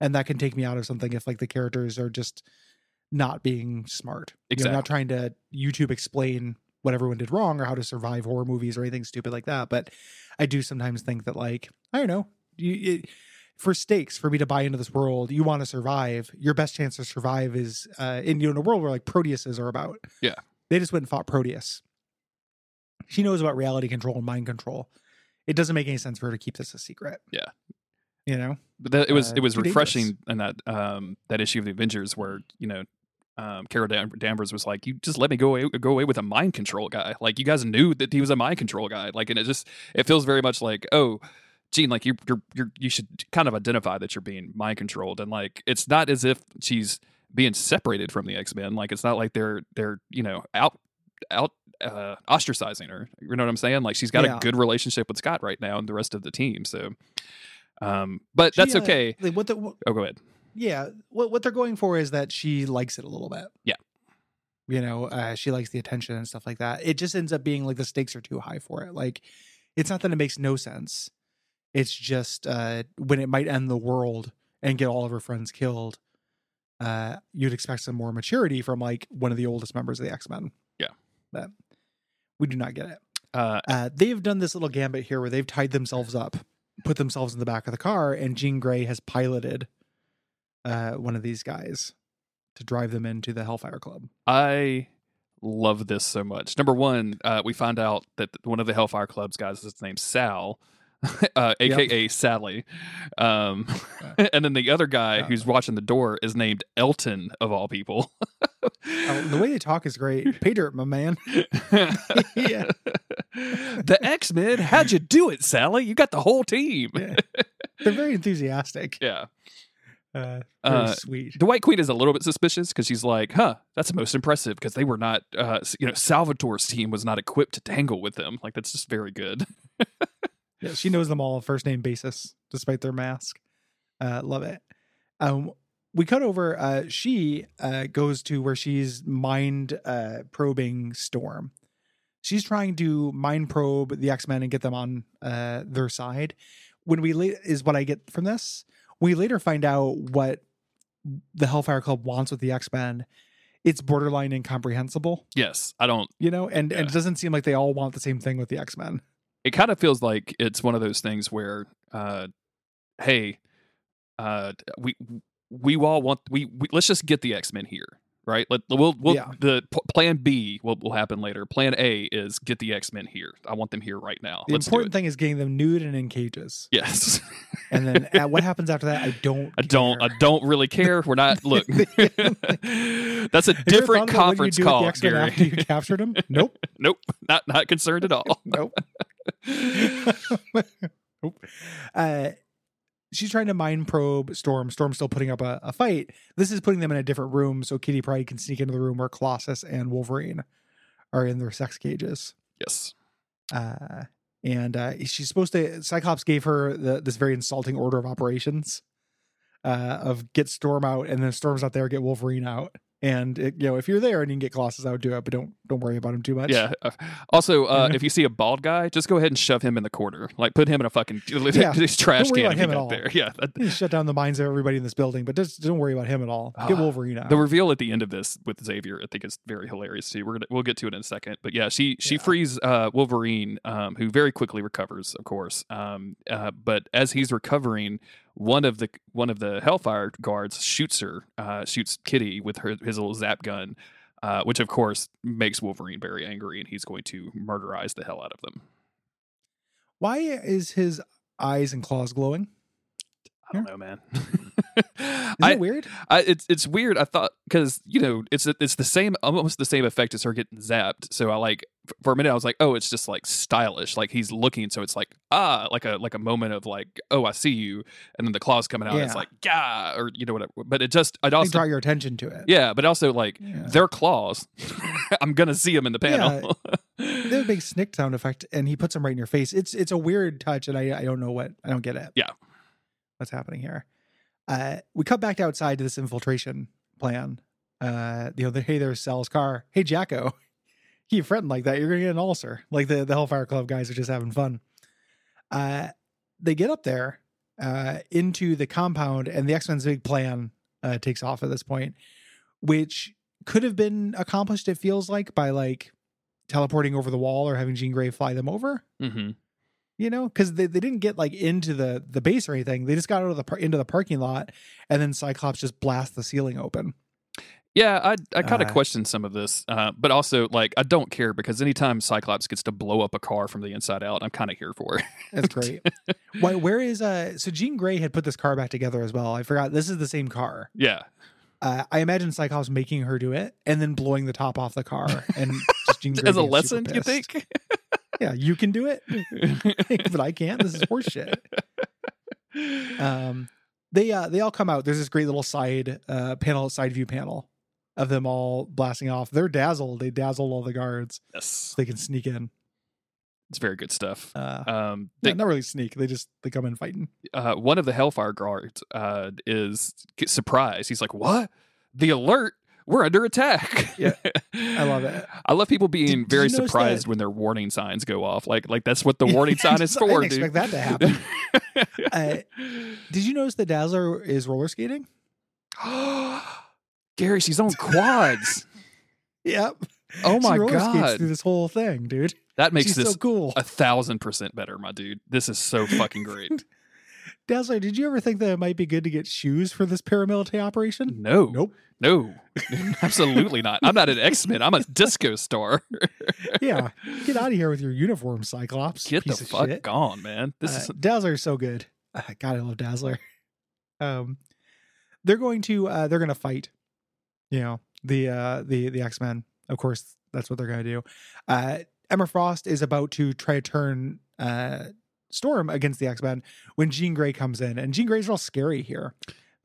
and that can take me out of something if like the characters are just not being smart. You know, not trying to YouTube explain what everyone did wrong or how to survive horror movies or anything stupid like that. But I do sometimes think that like I don't know, you. It, for stakes for me to buy into this world you want to survive your best chance to survive is uh in you know in a world where like proteuses are about Yeah. they just went and fought proteus she knows about reality control and mind control it doesn't make any sense for her to keep this a secret Yeah. you know But that, it was Uh, it was too dangerous. refreshing in that um that issue of the Avengers where you know um Carol Dan- Danvers was like, "You just let me go away go away with a mind control guy." Like you guys knew that he was a mind control guy. Like, and it just it feels very much like, oh, Jean, like you're, you're, you're, you should kind of identify that you're being mind controlled, and like it's not as if she's being separated from the X Men. Like it's not like they're they're you know out out uh, ostracizing her. You know what I'm saying? Like she's got Yeah. a good relationship with Scott right now and the rest of the team. So, um, but She, that's uh, okay. like, what the what, Oh, go ahead. Yeah, what what they're going for is that she likes it a little bit. Yeah. You know, uh, she likes the attention and stuff like that. It just ends up being like the stakes are too high for it. Like, it's not that it makes no sense. It's just uh, when it might end the world and get all of her friends killed, uh, you'd expect some more maturity from like one of the oldest members of the X Men. Yeah. But we do not get it. Uh, Uh, they've done this little gambit here where they've tied themselves up, put themselves in the back of the car, and Jean Grey has piloted uh, one of these guys to drive them into the Hellfire Club. I love this so much. Number one, uh, we find out that one of the Hellfire Club's guys is named Sal, uh, aka Sally. Um, and then the other guy Yeah. who's watching the door is named Elton, of all people. Oh, the way they talk is great. Dirt, my man. Yeah. The X Men, how'd you do it, Sally? You got the whole team. Yeah. They're very enthusiastic. Yeah. Uh, Uh, sweet. The White Queen is a little bit suspicious because she's like, huh, that's most impressive because they were not, uh, you know, Salvatore's team was not equipped to tangle with them. Like, that's just very good. Yeah, she knows them all on first name basis, despite their mask. Uh, love it. Um, we cut over. Uh, she uh, goes to where she's mind uh, probing Storm. She's trying to mind probe the X Men and get them on uh, their side. When we la- is what I get from this. We later find out what the Hellfire Club wants with the X Men. It's borderline incomprehensible, Yes, I don't. you know, and, and it doesn't seem like they all want the same thing with the X Men. It kind of feels like it's one of those things where, uh, hey, uh, we we all want we, we let's just get the X Men here, right? Let we'll we'll Yeah. the p- plan B will will happen later. Plan A is get the X Men here. I want them here right now. The Let's important thing is getting them nude and in cages. Yes, And then uh, what happens after that, I don't. I don't. I don't really care. We're not. Look, that's a Have you ever different thought about what you conference do with the call, Gary. after you captured them? Nope. nope, not not concerned at all. nope. nope. Uh, she's trying to mind probe Storm. Storm's still putting up a, a fight. This is putting them in a different room so Kitty Pryde can sneak into the room where Colossus and Wolverine are in their sex cages. yes. Uh, and uh, she's supposed to. Cyclops gave her the, this very insulting order of operations uh, of get Storm out, and then Storm's not there, get Wolverine out. And it, you know, if you're there and you can get Colossus would do it, but don't don't worry about him too much. Yeah. Uh, Also, uh, if you see a bald guy, just go ahead and shove him in the corner. Like put him in a fucking Yeah. this trash Don't worry can about him at all. there. Yeah. You shut down the minds of everybody in this building, but just don't worry about him at all. Get Ah, Wolverine out. the reveal at the end of this with Xavier, I think, is very hilarious too. We're gonna we'll get to it in a second, but yeah, she she Yeah. frees uh, Wolverine, um, who very quickly recovers, of course. Um, uh, but as he's recovering, one of the one of the Hellfire guards shoots her, uh, shoots Kitty with her his little zap gun, uh, which of course makes Wolverine very angry, and he's going to murderize the hell out of them. Why is his eyes and claws glowing? I don't know, man. Isn't I, it weird? I, it's it's weird. I thought because you know it's it's the same almost the same effect as her getting zapped. So I like for a minute I was like, oh, it's just like stylish. Like he's looking, so it's like ah, like a like a moment of like, oh, I see you, and then the claws coming out. and It's like gah, or you know whatever. But it just I They also draw your attention to it. yeah, but also like Yeah. their claws. I'm gonna see them in the panel. They have a big snick sound effect, and he puts them right in your face. It's it's a weird touch, and I I don't know what I don't get it. Yeah. What's happening here? Uh, we cut back outside to this infiltration plan. Uh, you know, the, hey, there's Sal's car. Hey, Jacko, keep fretting like that, you're gonna get an ulcer. Like the the Hellfire Club guys are just having fun. Uh, they get up there uh, into the compound, and the X Men's big plan uh, takes off at this point, which could have been accomplished. It feels like by like teleporting over the wall or having Jean Grey fly them over. hmm You know, because they, they didn't get like into the the base or anything. They just got out of the par- into the parking lot, and then Cyclops just blasts the ceiling open. Yeah, I I kind of Uh, question some of this, uh, but also like I don't care because anytime Cyclops gets to blow up a car from the inside out, I'm kind of here for it. That's great. Why, where is uh? So Jean Grey had put this car back together as well. I forgot this is the same car. yeah, Uh, I imagine Cyclops making her do it and then blowing the top off the car and just Jean Grey as a being super lesson, you think? yeah, you can do it, but I can't. This is horseshit. Um, they uh they all come out. There's this great little side uh panel, side view panel of them all blasting off. They're dazzled. They dazzle all the guards yes, so they can sneak in. it's very good stuff. Uh, Um, they, not really sneak. They just they come in fighting. uh, one of the Hellfire guards uh, is surprised. He's like, "What? The alert! We're under attack!" Yeah, I love it. I love people being Did- did very notice surprised that- when their warning signs go off. Like, like that's what the warning sign is I didn't for, expect dude. that to happen. Uh, Did you notice that Dazzler is roller skating? Gary, she's on quads. Yep. Oh my god, through this whole thing, dude. that makes She's this so cool. a thousand percent better, my dude. This is so fucking great. Dazzler, did you ever think that it might be good to get shoes for this paramilitary operation? No, Nope. no, absolutely not. I'm not an X Men. I'm a disco star. Yeah. Get out of here with your uniform, Cyclops. Get the fuck shit. gone, man. This Uh, is Dazzler is so good. Uh, God, I love Dazzler. Um, they're going to uh, they're going to fight. You know the uh, the the X Men. Of course, that's what they're going to do. Uh, Emma Frost is about to try to turn uh, Storm against the X Men when Jean Grey comes in, and Jean Grey's real scary here.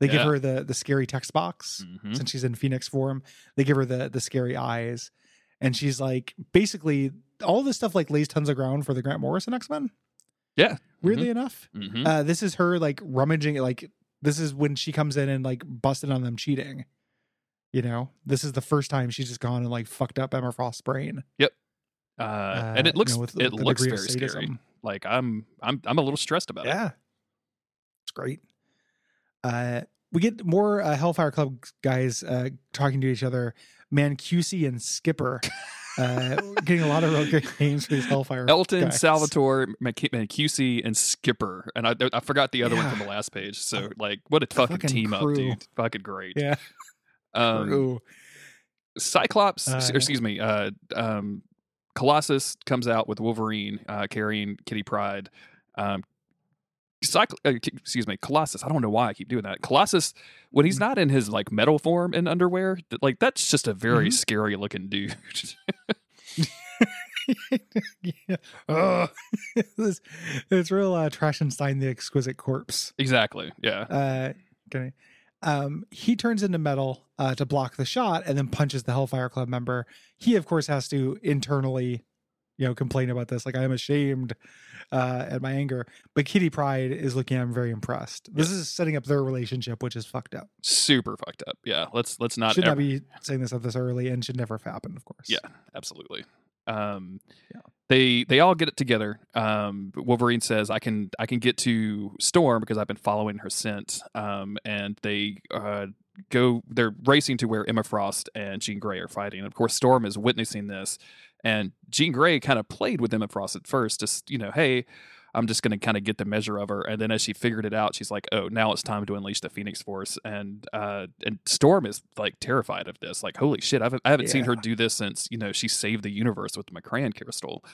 They give her the the scary text box Mhm. since she's in Phoenix form. They give her the the scary eyes, and she's like basically all this stuff like lays tons of ground for the Grant Morrison X Men. Yeah. Weirdly enough, Mhm. uh, this is her like rummaging. Like this is when she comes in and like busted on them cheating. You know, this is the first time she's just gone and like fucked up Emma Frost's brain. uh, Uh, and it you looks know, with- it with looks very of scary. Like I'm I'm I'm a little stressed about it. Yeah, it's great. Uh, we get more uh, Hellfire Club guys uh, talking to each other. Mancusi and Skipper uh, getting a lot of real good names for these Hellfire. Elton, guys. Salvatore, Manc- Mancusi, and Skipper, and I I forgot the other one from the last page. So like, what a fucking, fucking team crew. up, dude! Fucking great. Yeah, Um, Ooh. Cyclops, Uh, or excuse me, uh, um, Colossus comes out with Wolverine uh, carrying Kitty Pryde. Um, Cycl- uh, excuse me, Colossus. I don't know why I keep doing that. Colossus, when Mm. he's not in his like metal form and underwear, th- like that's just a very Mhm. scary looking dude. yeah. It's, it's real uh, Trashenstein the Exquisite Corpse. exactly. Yeah. Uh, okay. Um, he turns into metal uh, to block the shot and then punches the Hellfire Club member. He, of course, has to internally, you know, complain about this. Like, I'm ashamed uh, at my anger. But Kitty Pryde is looking at him very impressed. This is setting up their relationship, which is fucked up. Super fucked up. Yeah. Let's let's not should ever, not be saying this up this early and should never have happened, of course. Yeah, absolutely. Um, Yeah. they they all get it together. Um, Wolverine says, "I can I can get to Storm because I've been following her scent." Um, and they uh, go. They're racing to where Emma Frost and Jean Grey are fighting. Of course, Storm is witnessing this, and Jean Grey kind of played with Emma Frost at first, just you know, hey. I'm just going to kind of get the measure of her, and then as she figured it out, she's like, "Oh, now it's time to unleash the Phoenix Force." And uh, and Storm is like terrified of this. Like, holy shit! I haven't, I haven't seen her do this since you know she saved the universe with the M'Kraan crystal.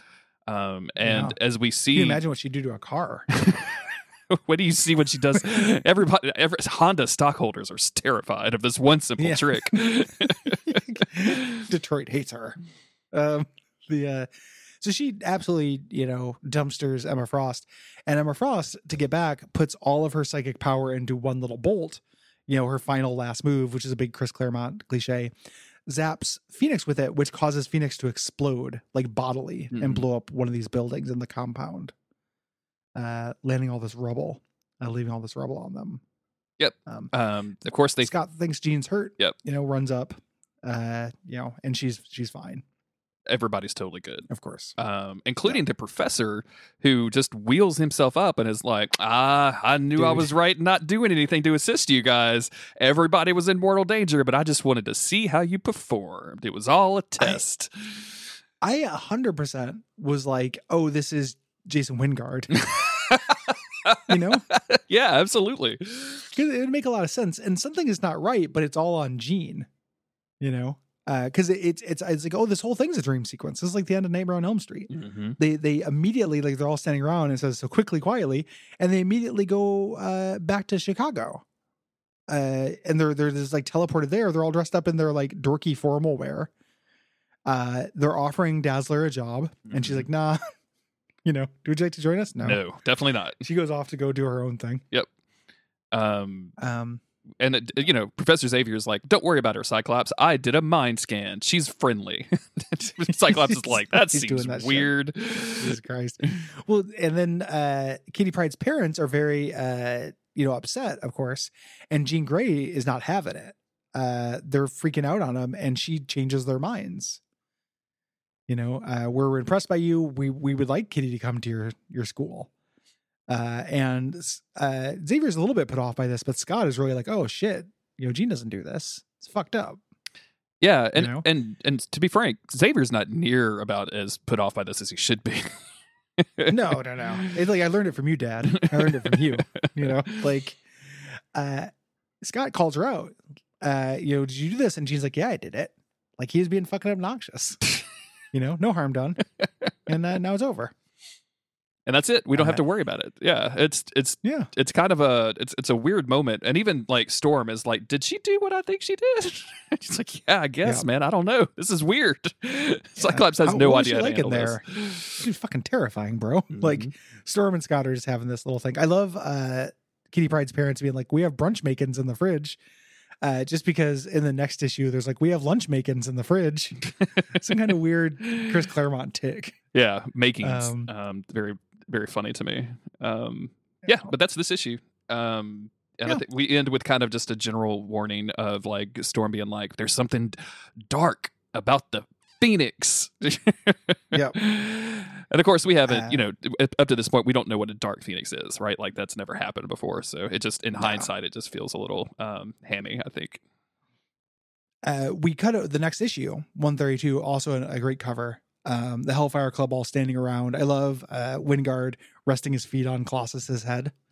Um, and as we Can see, you imagine what she'd do to a car? what do you see when she does? Everybody, every, Honda stockholders are terrified of this one simple Yeah. trick. Detroit hates her. Um, the uh, so she absolutely you know dumpsters Emma Frost, and Emma Frost to get back puts all of her psychic power into one little bolt. You know her final last move, which is a big Chris Claremont cliche, zaps Phoenix with it, which causes Phoenix to explode like bodily Mhm. and blow up one of these buildings in the compound, uh, landing all this rubble, uh, leaving all this rubble on them. Yep. Um, um, of course, they Scott thinks Jean's hurt. Yep. You know, runs up. Uh, you know, and she's she's fine, everybody's totally good. of course. um, including the professor who just wheels himself up and is like, ah, I knew I was right not doing anything to assist you guys. Everybody was in mortal danger, but I just wanted to see how you performed. It was all a test. I a hundred percent was like, oh, this is Jason Wyngarde. you know, yeah, absolutely. because it would make a lot of sense. And something is not right, but it's all on Jean. You know, because it, it's it's it's like, oh, this whole thing's a dream sequence. This is like the end of Nightmare on Elm Street. Mm-hmm. They they immediately like they're all standing around and it says so quickly, quietly, and they immediately go uh, back to Chicago. Uh, and they're they're just like teleported there. They're all dressed up in their like dorky formal wear. Uh, they're offering Dazzler a job, and she's Mhm. like, "Nah, You know, would you like to join us? No. No, definitely not. She goes off to go do her own thing. Yep. Um, Um, and it, you know, Professor Xavier's like, "Don't worry about her, Cyclops. I did a mind scan. She's friendly." Cyclops is like, "That seems that shit. weird." Jesus Christ. Well, and then uh Kitty Pryde's parents are very uh you know upset, of course, and Jean Grey is not having it. Uh they're freaking out on him and she changes their minds. You know, uh we're impressed by you. We we would like Kitty to come to your your school. Uh and uh Xavier's a little bit put off by this, but Scott is really like, "Oh shit, you know, Jean doesn't do this. It's fucked up." Yeah, and know? and and to be frank, Xavier's not near about as put off by this as he should be. no, no, no. It's like I learned it from you, Dad. I learned it from you. You know, like uh Scott calls her out. Uh, you know, did you do this? And she's like, Yeah, I did it. Like he was being fucking obnoxious. you know, no harm done. And uh, now it's over. And that's it. We don't have to worry about it. Yeah, it's it's Yeah. it's kind of a it's it's a weird moment, and even like Storm is like, "Did she do what I think she did?" She's like, "Yeah, I guess, Yeah. man. I don't know. This is weird." Cyclops has How- no idea she like in there? She's fucking terrifying, bro. Like Mhm. Storm and Scott are just having this little thing. I love uh Kitty Pryde's parents being like, We have brunch makings in the fridge. Uh, just because in the next issue there's like we have lunch makings in the fridge. Some kind of weird Chris Claremont tick. yeah, makings. Um, Um, very very funny to me. Um, yeah, but that's this issue. Um, and I think we end with kind of just a general warning of like Storm being like, "There's something dark about the Phoenix." Yep. And of course, we haven't, Uh, you know, up- to this point, we don't know what a dark phoenix is, right? Like that's never happened before. So it just, in No. hindsight, it just feels a little um, hammy. I think. uh, we cut out the next issue, 132, also a, a great cover. Um, the Hellfire Club all standing around. I love uh, Wyngarde resting his feet on Colossus's head.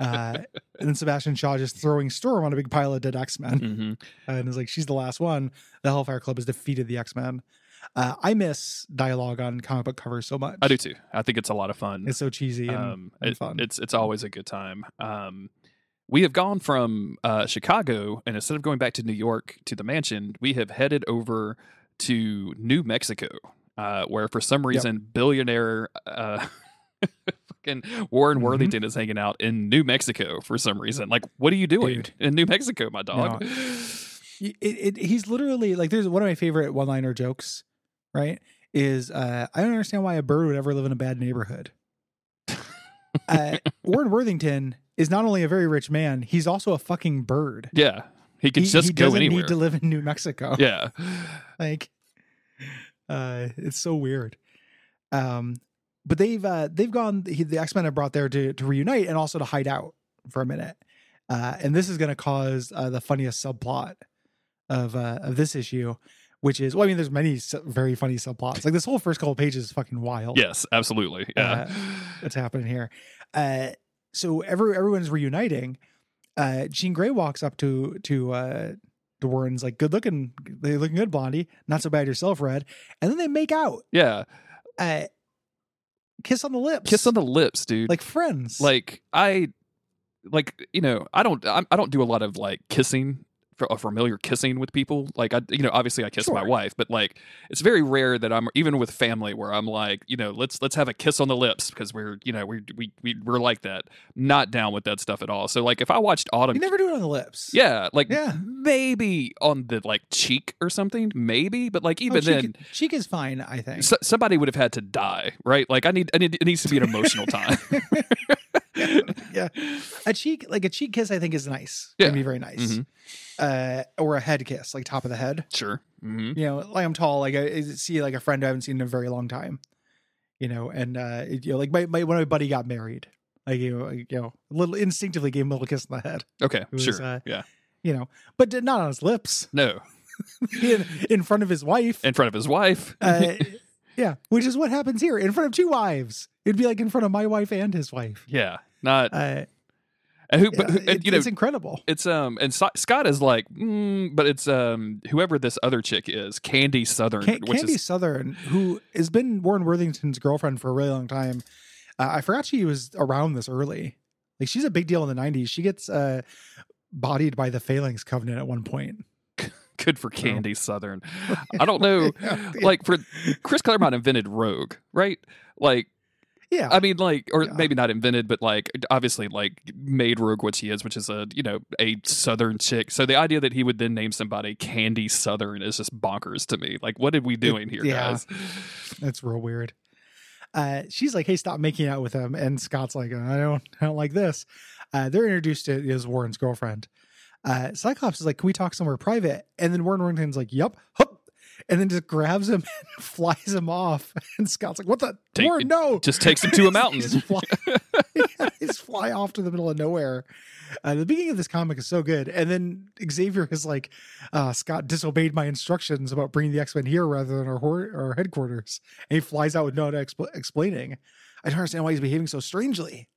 Uh, and then Sebastian Shaw just throwing Storm on a big pile of dead X Men. hmm and is like, she's the last one. The Hellfire Club has defeated the X Men. Uh, I miss dialogue on comic book covers so much. I do too. I think it's a lot of fun. It's so cheesy and, um, and it- fun. It's it's always a good time. Um, we have gone from uh, Chicago, and instead of going back to New York to the mansion, we have headed over to New Mexico, uh, where for some reason billionaire uh, fucking Warren Mhm. Worthington is hanging out in New Mexico for some reason. Like, what are you doing Dude. in New Mexico, my dog? it, it, he's literally like there's one of my favorite one liner jokes right is uh i don't understand why a bird would ever live in a bad neighborhood uh warren worthington is not only a very rich man he's also a fucking bird yeah, he could he, just he go doesn't anywhere. need to live in new mexico. Yeah, like uh it's so weird. Um but they've uh they've gone he, the x-men have brought there to to reunite and also to hide out for a minute. Uh and this is going to cause uh, the funniest subplot of uh of this issue which is well i mean there's many very funny subplots. Like this whole first couple of pages is fucking wild. Yes, absolutely. Yeah, that's happening here? Uh so every everyone's reuniting uh jean grey walks up to to uh to warren's like good looking they looking good blondie. Not so bad yourself red. And then they make out. Yeah. uh kiss on the lips. Kiss on the lips, dude. like friends. Like I like you know I don't I'm, I don't do a lot of like kissing a familiar kissing with people. Like I you know obviously I kiss my wife but like it's very rare that I'm even with family where I'm like you know let's let's have a kiss on the lips because we're you know we we we we're like that. Not down with that stuff at all. So like if I watched Autumn you never do it on the lips. Yeah like Yeah. maybe on the like cheek or something maybe but like Oh, even cheek, then cheek is fine i think. So, somebody would have had to die right? Like I need I need it needs to be an emotional time. Yeah. A cheek like a cheek kiss i think is nice. Yeah. can be very nice. Mhm. Uh or a head kiss like top of the head. Sure. Hmm you know, like I'm tall, like I I see like a friend I haven't seen in a very long time, you know, and uh, you know, like my, my when my buddy got married, like you know, you know, a little instinctively gave him a little kiss on the head, okay was, sure. uh, yeah. you know, but not on his lips, no. In, in front of his wife. in front of his wife. Uh, yeah, which is what happens here. In front of two wives. It'd be like in front of my wife and his wife. yeah, not Uh, and who, but who, it- you know, it's incredible. it's um, and So- Scott is like, mm, but it's um, whoever this other chick is, Candy Southern, Can- Candy is Southern, who has been Warren Worthington's girlfriend for a really long time, uh, I forgot she was around this early. Like she's a big deal in the '90s. She gets uh, bodied by the Phalanx Covenant at one point. good for Candy Southern. I don't know, Yeah, like for Chris Claremont invented Rogue, right? Like Yeah. I mean, like, or Yeah. maybe not invented, but like, obviously, like, made Rogue what she is, which is a you know a Southern chick. So the idea that he would then name somebody Candy Southern is just bonkers to me. Like, what are we doing here, yeah. guys? That's real weird. Uh, she's like, "Hey, stop making out with him," and Scott's like, "I don't, I don't like this." Uh, they're introduced to is Warren's girlfriend. Uh, Cyclops is like, "Can we talk somewhere private?" And then Warren Worthington's like, "Yup, hup," and then just grabs him and flies him off. And Scott's like, "What the? Take- no!" Just takes him to a mountain. He just fly, yeah, he just fly off to the middle of nowhere. Uh, the beginning of this comic is so good, and then Xavier is like, uh, "Scott disobeyed my instructions about bringing the X Men here rather than our hor- our headquarters," and he flies out with no expl- explaining. I don't understand why he's behaving so strangely.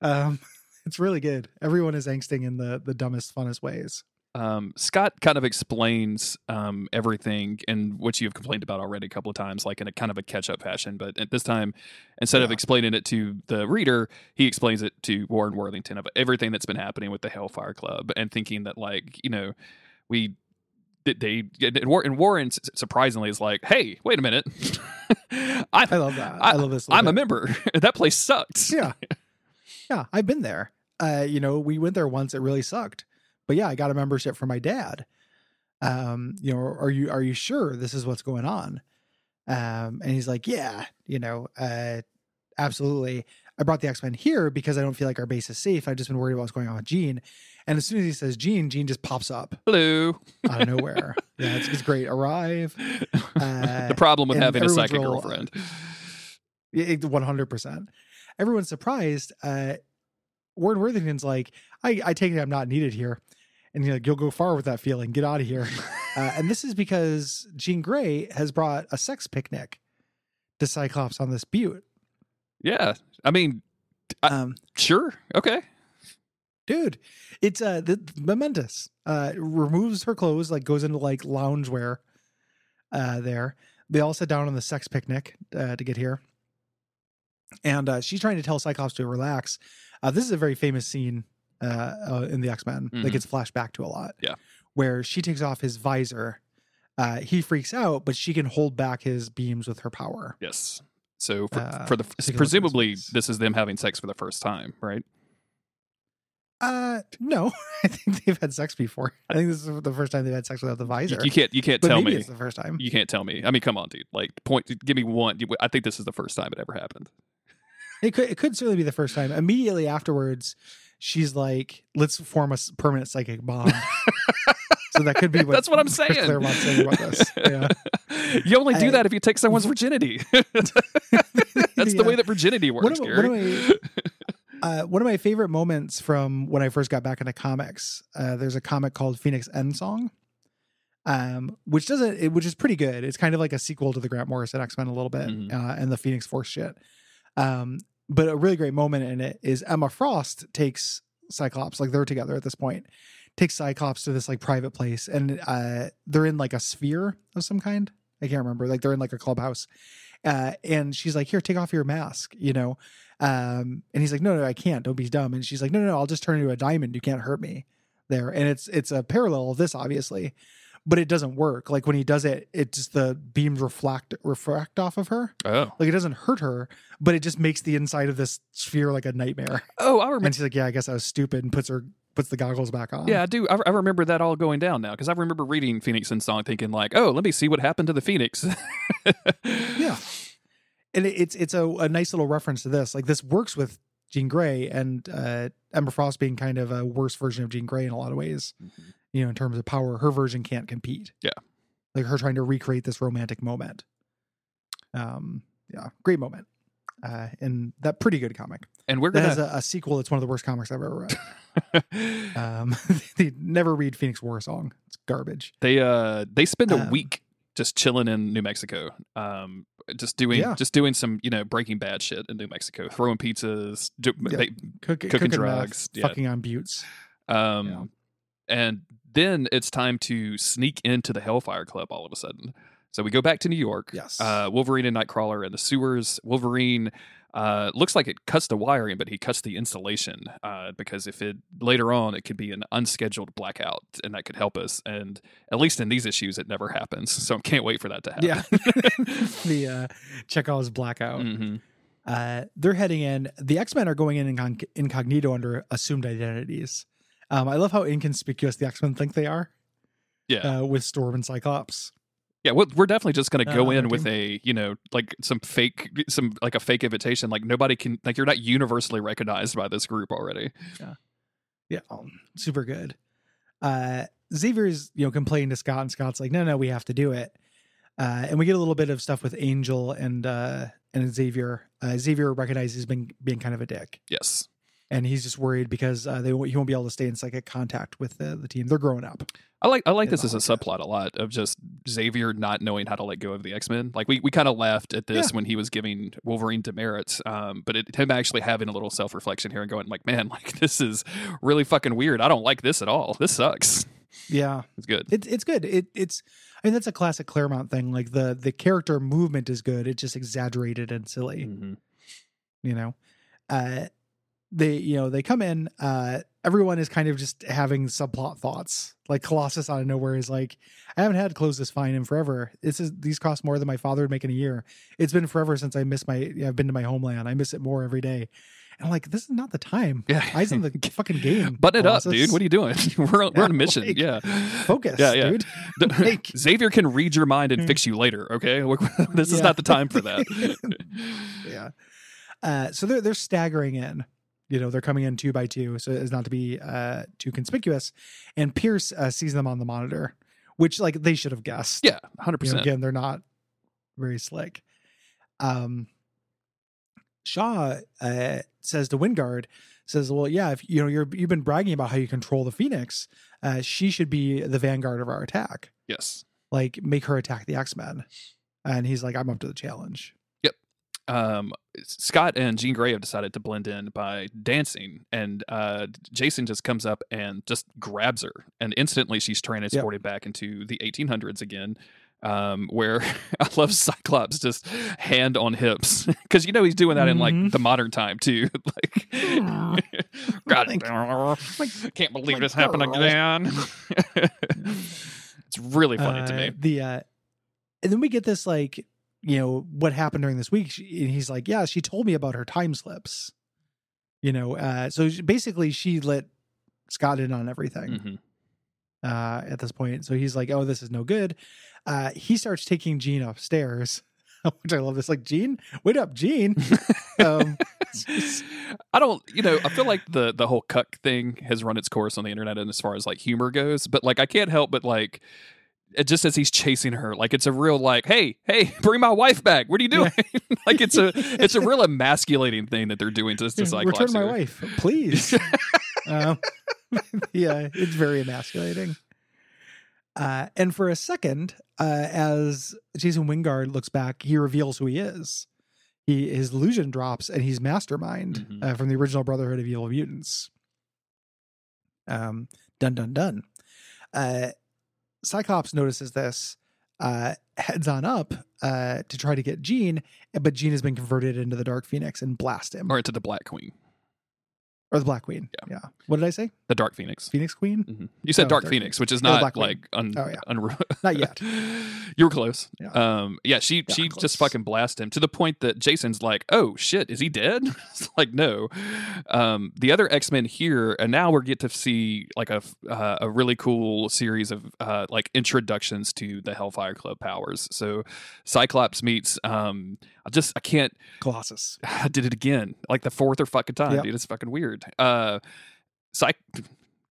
Um, it's really good. Everyone is angsting in the the dumbest, funnest ways. Um, Scott kind of explains um, everything and what you've complained about already a couple of times, like in a kind of a catch up fashion. But at this time, instead of explaining it to the reader, he explains it to Warren Worthington of everything that's been happening with the Hellfire Club and thinking that, like, you know, we. They and Warren surprisingly is like, "Hey, wait a minute! I I, love that. I, love this. I'm a member. that place sucks." yeah yeah i've been there uh you know we went there once it really sucked but yeah i got a membership from my dad. Um you know are you are you sure this is what's going on? Um and he's like yeah you know uh absolutely. I brought the x-men here because i don't feel like our base is safe. I've just been worried about what's going on with jean. And as soon as he says jean jean just pops up. Hello. out of nowhere. Yeah it's, it's great. Arrive. Uh, the problem with having a psychic girlfriend. One hundred percent. Everyone's surprised. Uh, Warren Worthington's like, I, I take it I'm not needed here, and you're like, you'll go far with that feeling. Get out of here. uh, and this is because Jean Grey has brought a sex picnic to Cyclops on this butte. Yeah, I mean, I- Um, sure, okay. dude, it's uh the, momentous. Uh, removes her clothes, like goes into like loungewear. Uh, there they all sit down on the sex picnic uh, to get here, and uh, she's trying to tell Cyclops to relax. Uh, this is a very famous scene uh, uh in the X Men that Mhm. gets flashed back to a lot. Yeah. where she takes off his visor. Uh, he freaks out, but she can hold back his beams with her power. Yes. So for, Uh, for the take a look at presumably this. is them having sex for the first time, right? Uh, no, I think they've had sex before. I think this is the first time they've had sex without the You, visor. you can't you can't but tell me. it's the first time. You can't tell me. I mean, come on, dude. Like, point. Give me one. I think this is the first time it ever happened. It could it could certainly be the first time. Immediately afterwards, she's like, "Let's form a permanent psychic bond." so that could be what That's what I'm saying. Claremont's saying about this. Yeah. you only do I- that if you take someone's virginity. That's the way that virginity One works, of, one Gary. of my uh, one of my favorite moments from when I first got back into comics. Uh, there's a comic called Phoenix Endsong, um, which doesn't, it, which is pretty good. It's kind of like a sequel to the Grant Morrison X Men a little bit, Mhm. uh, and the Phoenix Force shit. Um, but a really great moment in it is Emma Frost takes Cyclops, like they're together at this point, takes Cyclops to this like private place, and uh, they're in like a sphere of some kind. I can't remember. Like they're in like a clubhouse, uh, and she's like, "Here, take off your mask," you know. Um, and he's like, "No, no, I can't. Don't be dumb." And she's like, "No, no, no I'll just turn into a diamond. You can't hurt me." There, and it's it's a parallel of this, obviously, but it doesn't work. Like when he does it, it just the beams reflect refract off of her. Oh, Like it doesn't hurt her, but it just makes the inside of this sphere like a nightmare. oh, I remember. And she's like, "Yeah, I guess I was stupid," and puts her puts the goggles back on. Yeah, I do. I, I remember that all going down now because I remember reading Phoenix Endsong, thinking like, "Oh, let me see what happened to the Phoenix." yeah and it, it's it's a, a nice little reference to this like this works with jean grey and uh emma frost being kind of a worse version of jean grey in a lot of ways Mhm. You know in terms of power her version can't compete Yeah. like her trying to recreate this romantic moment um yeah great moment uh and that pretty good comic and we're that gonna. has a, a sequel that's one of the worst comics i've ever read um they never read phoenix warsong it's garbage they uh they spend a Um, week just chilling in New Mexico, um, just doing Yeah. just doing some you know Breaking Bad shit in New Mexico, throwing pizzas, do, Yeah. they, Cook, Cooking cooking drugs, meth, yeah. fucking on buttes um, and then it's time to sneak into the Hellfire Club all of a sudden. So we go back to New York. yes Uh, Wolverine and Nightcrawler in the sewers. Wolverine uh, looks like it cuts the wiring, but he cuts the installation uh, because if it later on it could be an unscheduled blackout, and that could help us. And at least in these issues, it never happens. So I can't wait for that to happen. Yeah. the uh Chekhov's blackout. hmm Uh, they're heading in. The X Men are going in incog- incognito under assumed identities. Um, I love how inconspicuous the X Men think they are Yeah. uh, with Storm and Cyclops. Yeah, we're, we're definitely just going to go Uh, in with a, you know, like some fake, some like a fake invitation. Like nobody can, like you're not universally recognized by this group already. Yeah, um, super good. Uh, Xavier's you know complaining to Scott, and Scott's like, no, no, we have to do it. Uh, and we get a little bit of stuff with Angel and uh, and Xavier. Uh, Xavier recognizes he's been being kind of a dick, Yes. And he's just worried because uh, they won't, he won't be able to stay in psychic contact with the, the team. They're growing up. I like I like this as a like that. subplot a lot of just Xavier not knowing how to let go of the X Men. Like we, we kind of laughed at this when he was giving Wolverine demerits, um, but it, him actually having a little self reflection here and going like, man, like this is really fucking weird. I don't like this at all. This sucks. Yeah, It's good. it's it's good. It it's I mean that's a classic Claremont thing. Like the the character movement is good. It's just exaggerated and silly. Mhm. you know uh they you know they come in uh everyone is kind of just having subplot thoughts like colossus out of nowhere is like i haven't had clothes this fine in forever this is these cost more than my father would make in a year it's been forever since i miss my i've been to my homeland i miss it more every day and i'm like this is not the time Yeah. eyes in the fucking game Button it up, dude. What are you doing? we're on, we're on a mission. like- yeah. focus Yeah, yeah. dude Like- Xavier can read your mind and fix you later. Okay, this is Yeah. not the time for that. yeah. Uh, so they're they're staggering in. You know, they're coming in two by two, so as not to be uh, too conspicuous. And Pierce uh, sees them on the monitor, which like they should have guessed. yeah, hundred You know, percent. again, they're not very slick. Um, Shaw uh, says to Wyngarde, says, "Well, yeah, if you know you're you've been bragging about how you control the Phoenix, uh, she should be the vanguard of our attack. Yes. Like, make her attack the X Men." And he's like, "I'm up to the challenge." Um, Scott and Jean Grey have decided to blend in by dancing, and uh, Jason just comes up and just grabs her, and instantly she's transported back into the 1800s again. Um, where I love Cyclops just hand on hips because you know he's doing that in like Mhm. the modern time too. like, God, Like- can't believe like this happened again. it's really funny to Uh, me. The uh, and then we get this like you know what happened during this week. She, and he's like, yeah, she told me about her time slips. You know, uh, so she- basically she let Scott in on everything Mhm. uh, at this point. So he's like, oh, this is no good. Uh, he starts taking Jean upstairs, which I love. This like Jean, wait up, Jean. um, I don't, you know, I feel like the the whole cuck thing has run its course on the internet, and as far as like humor goes, but like I can't help but like. It just as he's chasing her, like it's a real like, hey, hey, bring my wife back. What are you doing? like it's a it's a real emasculating thing that they're doing to, to Cyclops. return my wife, please. um, yeah, it's very emasculating. Uh, and for a second, uh, as Jason Wyngarde looks back, he reveals who he is. He his illusion drops, and he's Mastermind Mhm. uh, from the original Brotherhood of Evil Mutants. Um, dun dun dun. Uh, Cyclops notices this, uh, heads on up uh, to try to get Jean, but Jean has been converted into the Dark Phoenix and blast him. Or into the Black Queen, or the Black Queen. Yeah. yeah. What did I say? the Dark Phoenix. Phoenix Queen? Mhm. You said Oh, Dark Dark Phoenix, which is not like un, Oh, yeah. Not yet. you were close. Yeah. Um, yeah, she Yeah, she close. just fucking blast him to the point that Jason's like, "Oh shit, is he dead?" it's like, no. Um, the other X Men here, and now we get to see like a uh, a really cool series of uh, like introductions to the Hellfire Club powers. So Cyclops meets. Um, I just I can't. Colossus. I did it again, like the fourth or fucking time, Yep. dude. It's fucking weird. Uh, Cy-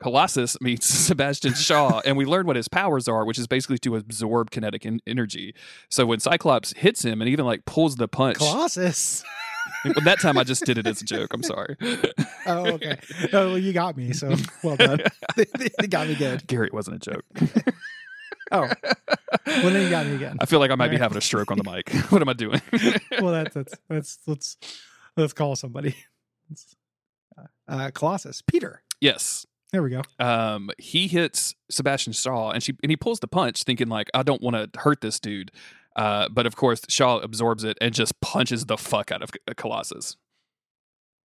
Colossus meets Sebastian Shaw, and we learn what his powers are, which is basically to absorb kinetic en- energy. So when Cyclops hits him and even like pulls the punch, Colossus. well, that time I just did it as a joke. I'm sorry. Oh, okay. Oh, well, you got me. So well done. they got me good. Gary, it wasn't a joke. Oh, well, then you got me again. I feel like I might be Alright. having a stroke on the mic. what am I doing? Well, that's that's that's let's let's call somebody. Uh, Colossus. Peter. yes. There we go. um, he hits Sebastian Shaw, and she and he pulls the punch, thinking like, "I don't want to hurt this dude," uh, but of course Shaw absorbs it and just punches the fuck out of Colossus.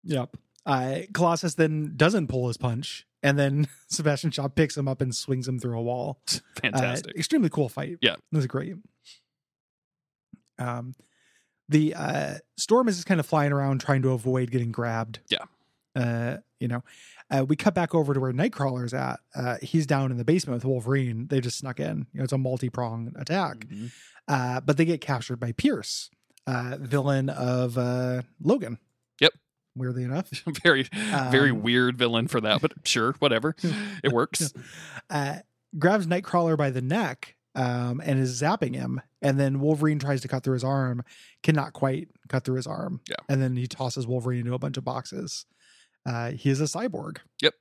Yep. Uh, Colossus then doesn't pull his punch, and then Sebastian Shaw picks him up and swings him through a wall. Uh, Fantastic. extremely cool fight. Yeah. It was great. Um, the uh, storm is just kind of flying around trying to avoid getting grabbed. Yeah. Uh, you know, uh, we cut back over to where Nightcrawler's at. Uh, he's down in the basement with Wolverine. They just snuck in. You know, it's a multi-pronged attack. Mhm. Uh, but they get captured by Pierce, uh, villain of uh, Logan. Weirdly enough, very, very Um, weird villain for that, but sure, whatever. It works. uh, grabs Nightcrawler by the neck um, and is zapping him. And then Wolverine tries to cut through his arm, cannot quite cut through his arm. Yeah. And then he tosses Wolverine into a bunch of boxes. Uh, he is a cyborg. Yep.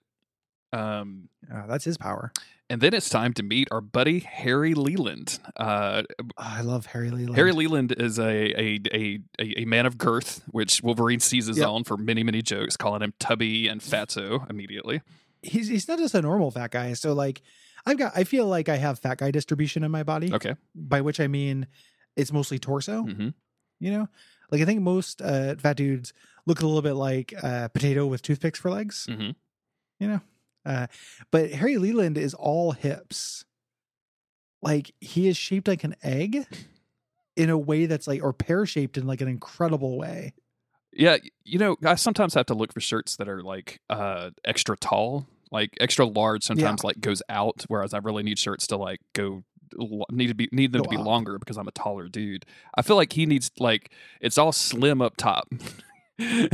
Um, Uh, that's his power. And then it's time to meet our buddy Harry Leland. Uh, I love Harry Leland. Harry Leland is a a, a a a man of girth, which Wolverine seizes Yep. on for many many jokes, calling him Tubby and Fatso immediately. he's he's not just a normal fat guy. So like, I've got I feel like I have fat guy distribution in my body. Okay. By which I mean, it's mostly torso. hmm You know, like I think most uh, fat dudes look a little bit like uh, potato with toothpicks for legs. Mhm. You know, uh, but Harry Leland is all hips. Like he is shaped like an egg in a way that's like, or pear shaped in like an incredible way. Yeah, you know, I sometimes have to look for shirts that are like uh extra tall, like extra large. Sometimes like goes out, whereas I really need shirts to like go need to be need them Go to be up. longer because I'm a taller dude. I feel like he needs like it's all slim up top. and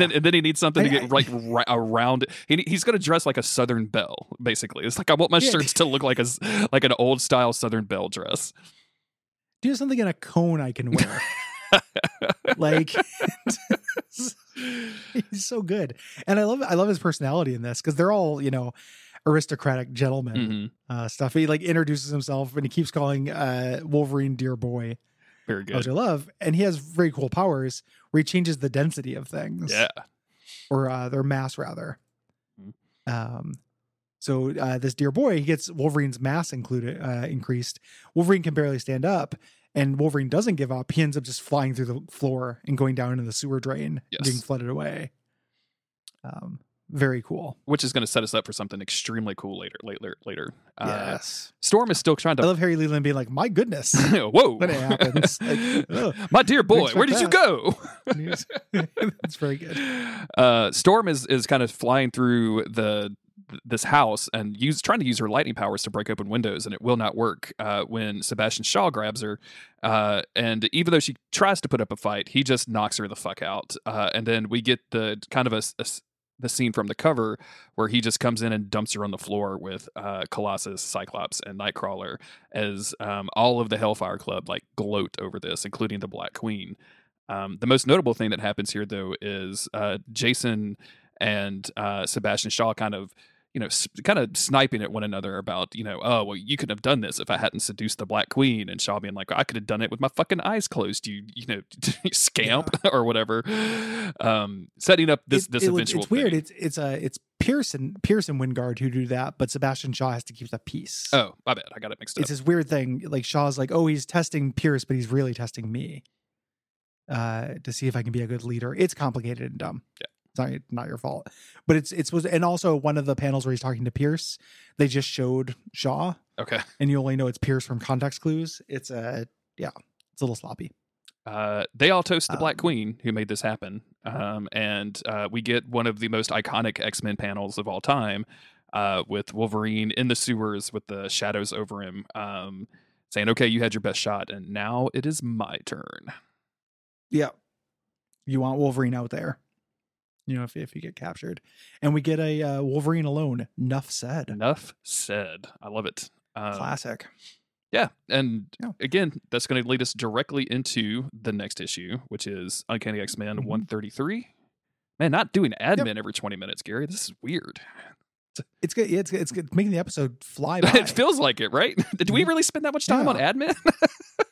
then and then he needs something to get like around it. He he's gonna dress like a Southern belle, basically. It's like I want my Yeah. shirts to look like a like an old style Southern belle dress. Do you have something in a cone I can wear? like he's so good and i love i love his personality in this because they're all you know aristocratic gentlemen Mhm. uh stuff he like introduces himself and he keeps calling uh wolverine dear boy Very which good. i love and he has very cool powers where he changes the density of things Yeah. or uh their mass rather Mhm. um so uh this dear boy he gets wolverine's mass included uh increased wolverine can barely stand up and wolverine doesn't give up he ends up just flying through the floor and going down into the sewer drain Yes. being flooded away um very cool Which is going to set us up for something extremely cool later. Later, later. Uh, yes Storm is still trying to. i love harry leland being like my goodness Whoa! when it happens like, My dear boy, where did you go? it's very good Uh, Storm is is kind of flying through the this house and use trying to use her lightning powers to break open windows, and it will not work. Uh, when Sebastian Shaw grabs her, uh, and even though she tries to put up a fight, he just knocks her the fuck out. Uh, and then we get the kind of a, a the scene from the cover where he just comes in and dumps her on the floor with uh, Colossus, Cyclops, and Nightcrawler as um, all of the Hellfire Club like gloat over this, including the Black Queen. Um, the most notable thing that happens here, though, is uh, Jason and uh, Sebastian Shaw kind of, you know, s- kind of sniping at one another about, you know, oh, well, you could have done this if I hadn't seduced the Black Queen, and Shaw being like, I could have done it with my fucking eyes closed, you, you know, you scamp or whatever, um, setting up this It- this it eventual. it's weird it's it's a it's pearson pearson wyngarde who do that but sebastian shaw has to keep the peace Oh, my bad, I got it mixed up. it's this weird thing like shaw's like oh he's testing pierce but he's really testing me uh to see if i can be a good leader it's complicated and dumb Yeah. Sorry not your fault but it's it's was and also one of the panels where he's talking to pierce they just showed shaw Okay. and you only know it's pierce from context clues it's a yeah it's a little sloppy Uh, they all toast the Black Um, Queen who made this happen. Um, and uh, we get one of the most iconic X Men panels of all time uh, with Wolverine in the sewers with the shadows over him, um, saying, Okay, you had your best shot, and now it is my turn. Yeah. You want Wolverine out there. You know, if, if you get captured. And we get a uh, Wolverine alone. Enough said. Enough said. I love it. Um, Classic. Yeah, and Yeah. again, that's going to lead us directly into the next issue, which is Uncanny X Men Mhm. 133. Man, not doing admin every 20 minutes, Gary. This is weird. It's good. Yeah, it's good. It's good. Making the episode fly by. it feels like it, right? Did we Mhm. really spend that much time on admin?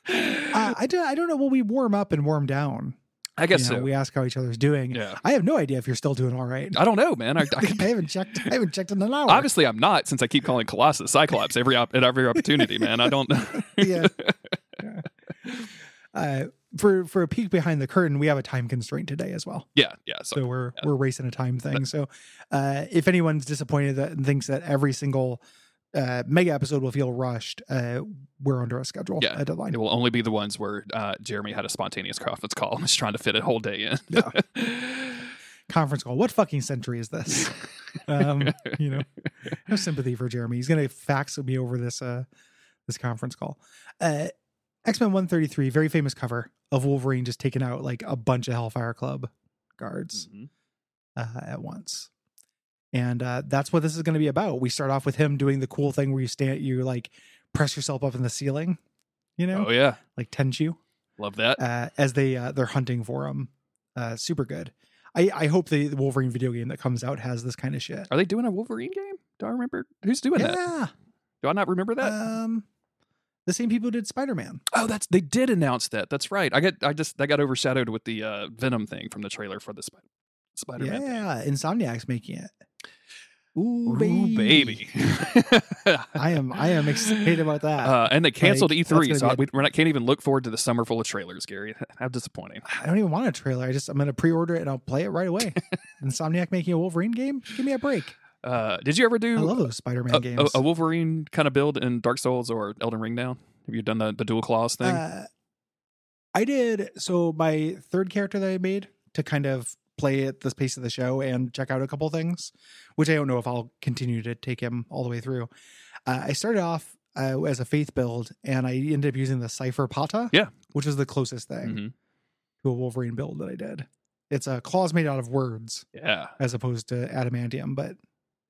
uh, I, do, I don't know. Will we warm up and warm down? I guess You know, so. We ask how each other's doing. yeah. I have no idea if you're still doing all right. I don't know, man. I, I, I haven't checked. I haven't checked in an hour. obviously, I'm not since I keep calling Colossus Cyclops every op- at every opportunity, man. I don't. Yeah. Uh, for for a peek behind the curtain, we have a time constraint today as well. yeah, yeah. So, so we're yeah. we're racing a time thing. So uh, if anyone's disappointed that and thinks that every single uh, mega episode will feel rushed, uh, we're under a schedule, Yeah. a deadline. It will only be the ones where uh, Jeremy had a spontaneous conference call and was trying to fit a whole day in. Yeah. Conference call. What fucking century is this? um, you know, no sympathy for Jeremy. He's gonna fax me over this uh this conference call. Uh X Men One Thirty Three, very famous cover of Wolverine just taking out like a bunch of Hellfire Club guards Mhm. uh, at once. And uh, that's what this is going to be about. We start off with him doing the cool thing where you stand, you like press yourself up in the ceiling, you know, Oh yeah, like Tenchu, love that. uh, as they uh, they're hunting for him. Uh, super good. I I hope the the Wolverine video game that comes out has this kind of shit. Are they doing a Wolverine game? Do I remember who's doing that? Yeah, Do I not remember that? um, the same people who did Spider Man. oh, that's they did announce that. That's right. I get I just that got overshadowed with the uh, Venom thing from the trailer for the Spider Spider Man. Yeah, Insomniac's making it. Ooh, Ooh, baby. baby. I am I am excited about that. Uh, and they canceled Like, E3, so we, we're not can't even look forward to the summer full of trailers, Gary. How disappointing. I don't even want a trailer. I just I'm gonna pre-order it and I'll play it right away. Insomniac making a Wolverine game? Give me a break. Uh, did you ever do I love those Spider-Man a, games. a, a Wolverine kind of build in Dark Souls or Elden Ring now? Have you done the, the dual claws thing? Uh, I did. So my third character that I made to kind of play at the pace of the show and check out a couple things, which I don't know if I'll continue to take him all the way through. Uh, I started off uh, as a faith build, and I ended up using the Cipher Pata. Yeah. which is the closest thing Mhm. to a Wolverine build that I did. It's a claws made out of words Yeah. as opposed to adamantium, but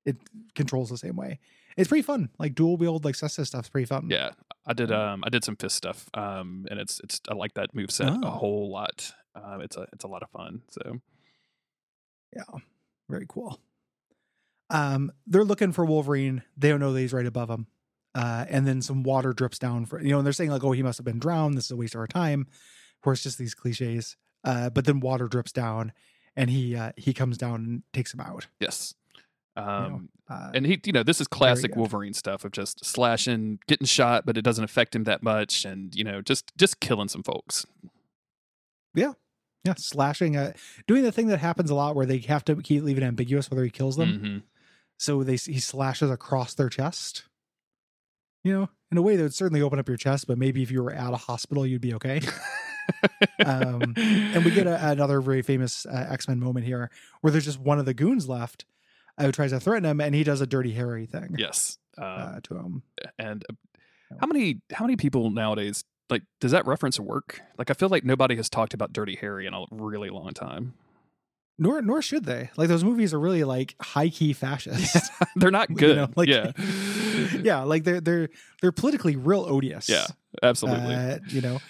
it controls the same way. It's pretty fun. Like dual wield, like Cessa stuff's pretty fun. Yeah. I did um I did some fist stuff. Um and it's it's I like that move set a Oh. whole lot. Um it's a it's a lot of fun. So Yeah, very cool. Um, they're looking for Wolverine. They don't know that he's right above them. Uh, and then some water drips down for you know, and they're saying like, "Oh, he must have been drowned. This is a waste of our time." Of course, just these cliches. Uh, but then water drips down, and he uh, he comes down and takes him out. yes. you know. Um Uh, and he you know, this is classic. Wolverine stuff of just slashing, getting shot, but it doesn't affect him that much and you know, just just killing some folks. yeah, slashing, uh, doing the thing that happens a lot where they have to keep leave it ambiguous whether he kills them. Mhm. So they he slashes across their chest. You know, in a way that would certainly open up your chest, but maybe if you were at a hospital, you'd be okay. um, and we get a, another very famous uh, X Men moment here where there's just one of the goons left uh, who tries to threaten him, and he does a dirty Harry thing yes. Um, uh, to him. and uh, how many how many people nowadays like does that reference work? Like I feel like nobody has talked about Dirty Harry in a really long time. Nor nor should they. Like those movies are really like high key fascist. They're not good. You know, like- yeah. yeah, like they're they're they're politically real odious. Yeah, absolutely. Uh, you know,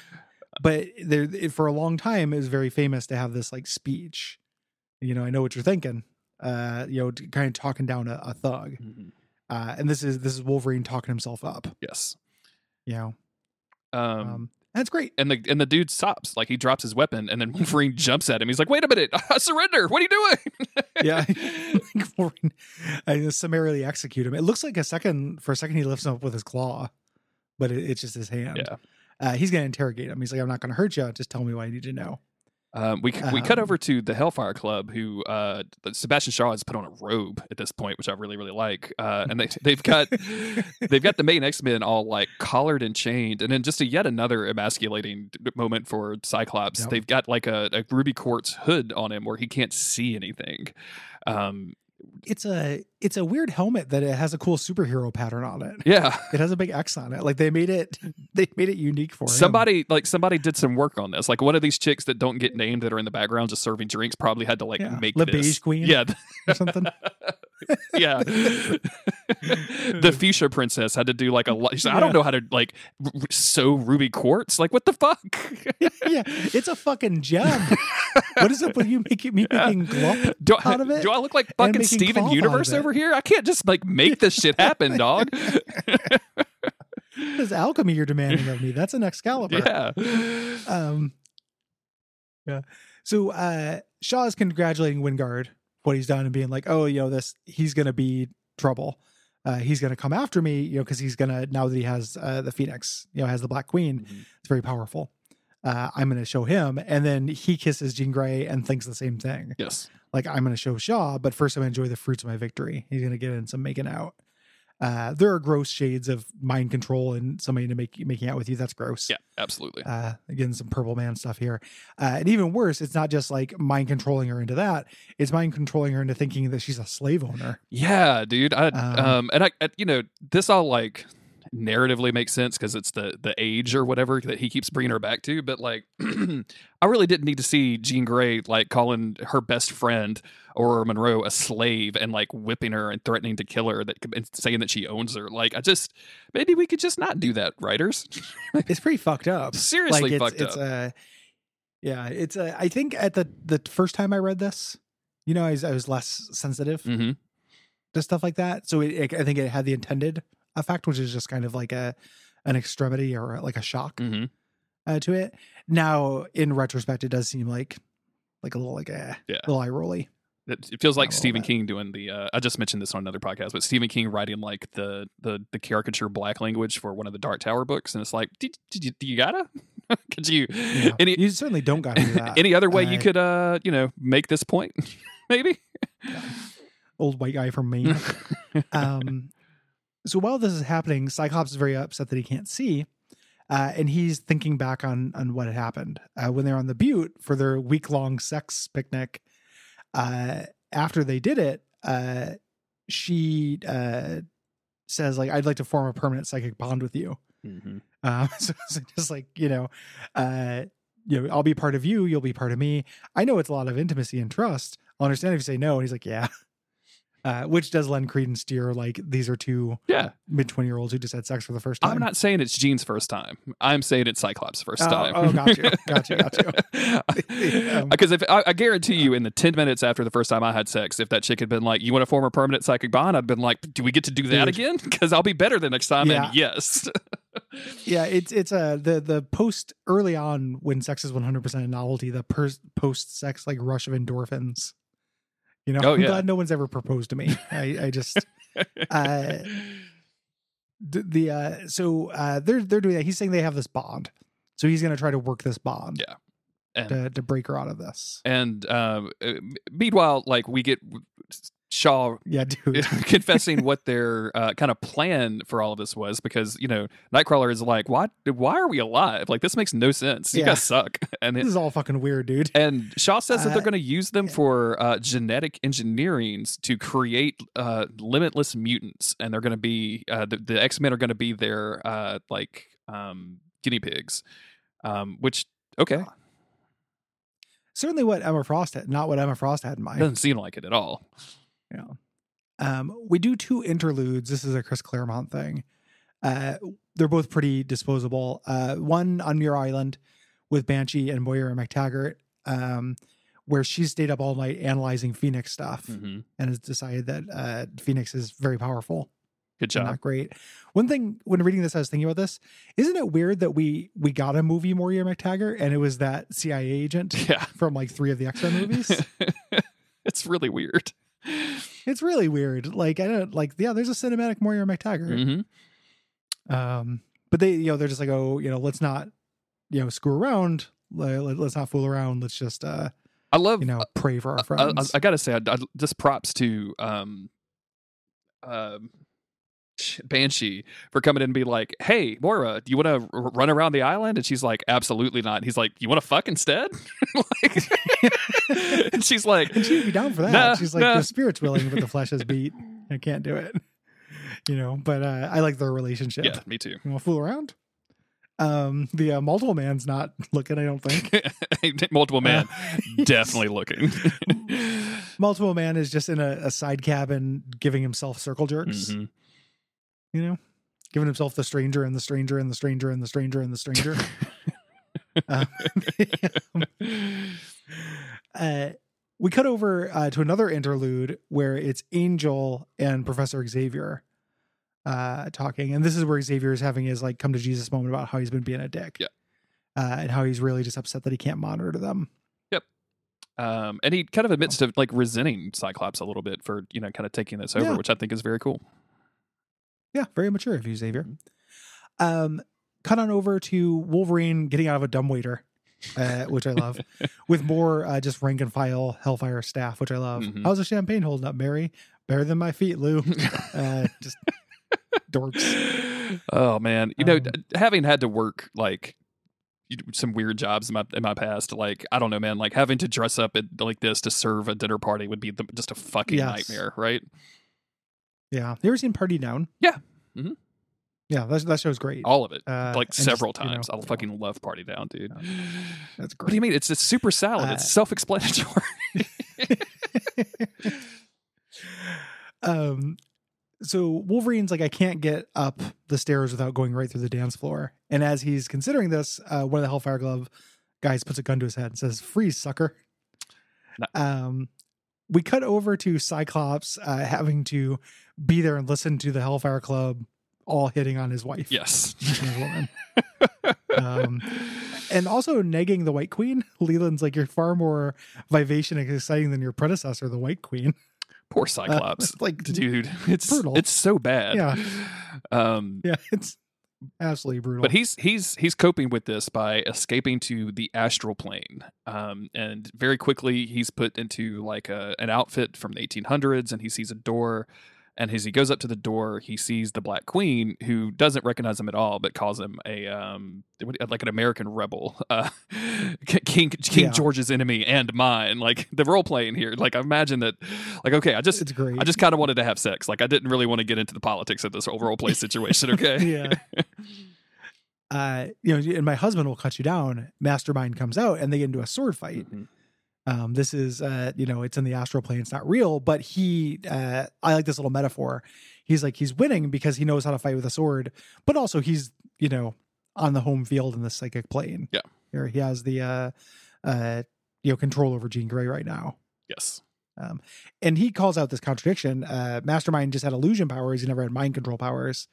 but there for a long time it was very famous to have this like speech. You know, I know what you're thinking. Uh, you know, kind of talking down a, a thug. Mhm. Uh, and this is this is Wolverine talking himself up. Yes. You know, Um, um, that's great. and the and the dude stops, like he drops his weapon, and then Wolverine jumps at him. He's like, "Wait a minute, I surrender! What are you doing?" Yeah, Wolverine, I summarily execute him. It looks like a second for a second he lifts him up with his claw, but it, it's just his hand. Yeah. Uh, he's gonna interrogate him. He's like, "I'm not gonna hurt you. Just tell me what I need to know." Um, we we cut Um, over to the Hellfire Club, who uh, Sebastian Shaw has put on a robe at this point, which I really really like. Uh, and they they've got they've got the main X Men all like collared and chained, and then just a yet another emasculating moment for Cyclops. Yep. They've got like a, a ruby quartz hood on him where he can't see anything. Um, it's a it's a weird helmet that it has a cool superhero pattern on it. yeah, It has a big X on it. Like they made it they made it unique for him. somebody like somebody did some work on this. Like one of these chicks that don't get named that are in the background just serving drinks probably had to like Yeah. make La this. Beige Queen? Yeah, or something. yeah. the fuchsia princess had to do like a lot. She's like, I don't know how to like r- sew ruby quartz. Like what the fuck? yeah, it's a fucking gem. what is up with you making me Yeah. making glump? Do I, out of it do I look like fucking Steven cloth out of Universe over here? I can't just like make this shit happen, dog. This alchemy you're demanding of me. That's an Excalibur. yeah. Um Yeah. So uh Shaw is congratulating Wyngarde what he's done and being like, oh, you know, this he's gonna be trouble. Uh, he's gonna come after me, you know, because he's gonna now that he has uh, the Phoenix, you know, has the Black Queen. It's very powerful. Uh, I'm gonna show him, and then he kisses Jean Grey and thinks the same thing. Yes. Like I'm gonna show Shaw, but first I'm gonna enjoy the fruits of my victory. He's gonna get in some making out. Uh, there are gross shades of mind control and somebody to make making out with you. That's gross. Yeah, absolutely. Uh, again, some purple man stuff here. Uh, and even worse, it's not just like mind controlling her into that; it's mind controlling her into thinking that she's a slave owner. Yeah, dude. I, Um, um, and I, I, you know, this all like narratively makes sense because it's the the age or whatever that he keeps bringing her back to. But like, I really didn't need to see Jean Grey like calling her best friend Ororo Munroe a slave and like whipping her and threatening to kill her that and saying that she owns her. Like, I just maybe we could just not do that, writers. It's pretty fucked up. Seriously like, it's, fucked it's up. A, yeah, it's a. I think at the the first time I read this, you know, I was, I was less sensitive hmm to stuff like that. So it, it, I think it had the intended effect, which is just kind of like a an extremity or like a shock hmm uh, to it. Now, in retrospect, it does seem like like a little like a Yeah. little eye rolly. It, it feels like Stephen bit. King doing the. Uh, I just mentioned this on another podcast, but Stephen King writing like the the the caricature black language for one of the Dark Tower books, and it's like, did, did you do you gotta? Could you Yeah. any you certainly don't got to do that. any other way you Uh, could uh you know make this point? Maybe. old white guy from Maine. um, so while this is happening, Cyclops is very upset that he can't see, uh, and he's thinking back on on what had happened uh, when they're on the Butte for their week long sex picnic. Uh, after they did it, uh, she uh, says like, "I'd like to form a permanent psychic bond with you." Mhm. Um, so, so just like you know, uh, you know, I'll be part of you. You'll be part of me. I know it's a lot of intimacy and trust. I'll understand if you say no. And he's like, yeah, uh, which does lend credence to your like these are two Yeah, mid twenty year olds who just had sex for the first time. I'm not saying it's Jean's first time. I'm saying it's Cyclops' first Oh, time. oh, got you, got you, got you. Um, Because if I, I guarantee you, in the ten minutes after the first time I had sex, if that chick had been like, "You want to form a permanent psychic bond?" I'd been like, "Do we get to do that Dude. again? Because I'll be better the next time." Yeah. And yes, yeah, it's it's a the the post early on when sex is one hundred percent a novelty. The per, post sex like rush of endorphins. You know, Oh, I'm yeah. glad no one's ever proposed to me. I, I just uh, the, the uh so uh they're they're doing that he's saying they have this bond so he's going to try to work this bond Yeah. And- to, to break her out of this and uh, meanwhile, like we get Shaw yeah dude confessing what their uh, kind of plan for all of this was because you know Nightcrawler is like, "What? Why are we alive? Like this makes no sense. You Yeah. guys suck." And this is all fucking weird dude and Shaw says that they're Uh, going to use them for uh, genetic engineering to create uh, limitless mutants, and they're going to be uh, the, the X Men are going to be their uh, like um, guinea pigs. Um, which okay, certainly what emma frost had not what emma frost had in mind doesn't seem like it at all. Um we do two interludes this is a chris claremont thing uh they're both pretty disposable uh one on muir island with banshee and moira mactaggert um where she stayed up all night analyzing phoenix stuff hmm and has decided that uh, Phoenix is very powerful Good job. not great. One thing when reading this, I was thinking about this. Isn't it weird that we we got a movie Moira MacTaggert and it was that CIA agent Yeah. from like three of the X Men movies? it's really weird. It's really weird. Like I don't like yeah. There's a cinematic Moira MacTaggert. hmm Um, but they you know they're just like oh you know let's not you know screw around. Let, us not fool around. Let's just uh I love. you know pray for our I, I, friends. I gotta say, I, I, just props to um, um, Banshee for coming in and be like, "Hey, Moira, do you want to r- run around the island?" And she's like, "Absolutely not." And he's like, "You want to fuck instead?" like, and she's like, and she'd be down for that. Nah, She's like, nah. the spirit's willing, but the flesh is beat. I can't do it. You know, but uh, I like their relationship. "Yeah, me too." You want to fool around? Um, the uh, multiple man's not looking. I don't think. Multiple man, Uh, definitely looking. multiple man is just in a, a side cabin giving himself circle jerks. Mhm. You know, giving himself the stranger and the stranger and the stranger and the stranger and the stranger. um, uh, we cut over uh, to another interlude where it's Angel and Professor Xavier uh, talking, and this is where Xavier is having his like come to Jesus moment about how he's been being a dick, Yeah. uh, and how he's really just upset that he can't monitor them. Um, and he kind of admits to like resenting Cyclops a little bit for you know kind of taking this over, Yeah. which I think is very cool. Yeah, very mature of you, Xavier. Um, cut on over to Wolverine getting out of a dumbwaiter, uh, which I love, with more uh, just rank and file Hellfire staff, which I love. Mhm. How's the champagne holding up, Mary? Better than my feet, Lou. uh, just Dorks. Oh man, you know, Um, d- having had to work like some weird jobs in my in my past, like I don't know, man, like having to dress up at, like this to serve a dinner party would be the, just a fucking Yes. nightmare, right? Yeah. You ever seen Party Down? Yeah. Mhm. Yeah, that, that show's great. All of it, Uh, like and just, several you know, times. I fucking love Party Down, dude. That's great. What do you mean? It's it's super salad. Uh, it's self-explanatory. um, so Wolverine's like, I can't get up the stairs without going right through the dance floor. And as he's considering this, uh, one of the Hellfire Club guys puts a gun to his head and says, "Freeze, sucker." No. Um, we cut over to Cyclops uh, having to be there and listen to the Hellfire Club all hitting on his wife. yes. and his um, and also negging the White Queen. Leland's like, you're far more vivacious and exciting than your predecessor, the White Queen. Poor Uh, Cyclops. it's like, dude it's brutal. it's so bad Yeah. um yeah, it's absolutely brutal. but he's he's he's coping with this by escaping to the astral plane um and very quickly he's put into like a, an outfit from the 1800s and he sees a door and as he goes up to the door he sees the black queen who doesn't recognize him at all but calls him a um like an american rebel uh king king Yeah. george's enemy and mine like the role playing here like i imagine that like okay i just it's great. I just kind of wanted to have sex. Like I didn't really want to get into the politics of this overall play situation. Okay. yeah. Uh, you know, and my husband will cut you down. Mastermind comes out and they get into a sword fight. Mhm. Um, this is, uh, you know, it's in the astral plane. It's not real, but he, uh, I like this little metaphor. He's like, he's winning because he knows how to fight with a sword, but also he's, you know, on the home field in the psychic plane. Yeah. Here he has the, uh, uh, you know, control over Jean Grey right now. Yes. Um, and he calls out this contradiction. Uh, Mastermind just had illusion powers. He never had mind control powers.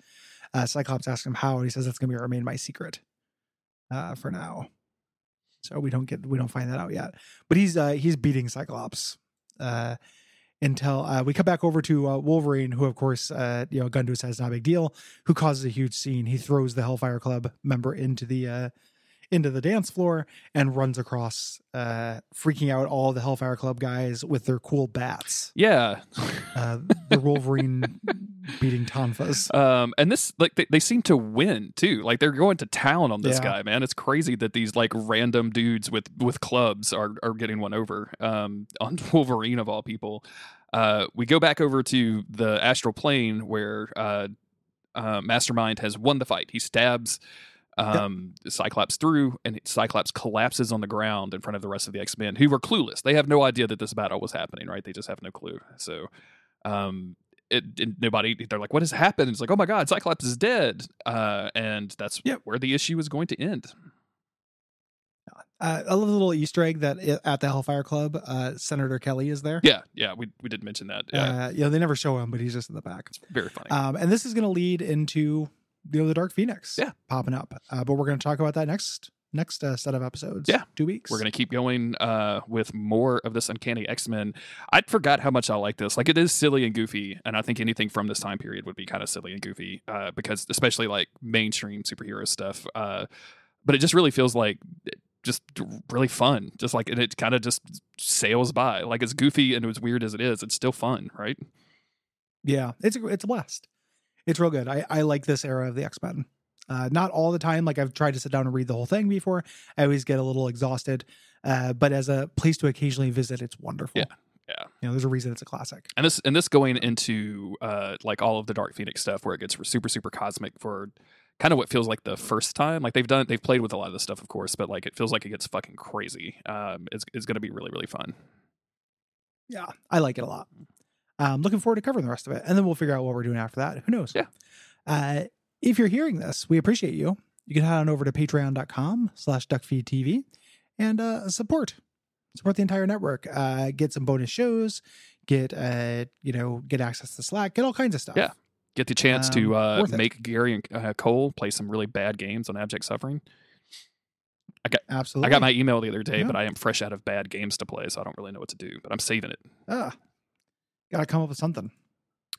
Uh, Cyclops asks him how, and he says that's going to remain my secret uh, for now. So we don't get we don't find that out yet. But he's uh, he's beating Cyclops uh, until uh, we come back over to uh, Wolverine, who of course uh, you know gun to his head is not a big deal. Who causes a huge scene? He throws the Hellfire Club member into the uh, into the dance floor and runs across, uh, freaking out all the Hellfire Club guys with their cool bats. Yeah. Uh, the Wolverine beating Tonfas. Um, and this like they, they seem to win too. Like they're going to town on this Yeah. guy, man. It's crazy that these like random dudes with with clubs are are getting one over um, on Wolverine of all people. Uh, we go back over to the astral plane where uh, uh, Mastermind has won the fight. He stabs um, Cyclops through, and Cyclops collapses on the ground in front of the rest of the X Men, who were clueless. They have no idea that this battle was happening. Right? They just have no clue. So. Um, it, it nobody they're like what has happened it's like oh my god cyclops is dead uh and that's Yep. where the issue is going to end Uh, the little Easter egg that i- at the Hellfire Club, uh, Senator Kelly is there. yeah yeah we, we did mention that yeah Uh, you know, they never show him, but he's just in the back. very funny Um, and this is going to lead into you know the Dark Phoenix, Yeah. popping up. Uh, but we're going to talk about that next next uh, set of episodes. Yeah. two weeks. we're gonna keep going uh with more of this uncanny x-men i forgot how much i like this like it is silly and goofy and i think anything from this time period would be kind of silly and goofy uh because especially like mainstream superhero stuff uh but it just really feels like just really fun just like and it kind of just sails by like as goofy and as weird as it is it's still fun right Yeah, it's a, it's a blast. It's real good. I, I like this era of the X Men. Uh, not all the time. Like I've tried to sit down and read the whole thing before. I always get a little exhausted. Uh, but as a place to occasionally visit, it's wonderful. Yeah, yeah. You know, there's a reason it's a classic. and this and this going into uh like all of the dark phoenix stuff where it gets super super cosmic for kind of what feels like the first time like they've done they've played with a lot of this stuff of course but like it feels like it gets fucking crazy um it's, it's gonna be really really fun Yeah, I like it a lot. Um, looking forward to covering the rest of it, and then we'll figure out what we're doing after that. Who knows? Yeah. Uh, if you're hearing this, we appreciate you. You can head on over to patreon.com slash duckfeedtv and uh, support support the entire network. Uh, get some bonus shows. Get uh, you know, get access to Slack. Get all kinds of stuff. Yeah. get the chance Um, to uh worth it. make gary and uh, cole play some really bad games on abject suffering I got absolutely. i got my email the other day Yeah. but i am fresh out of bad games to play so i don't really know what to do but i'm saving it ah, gotta come up with something.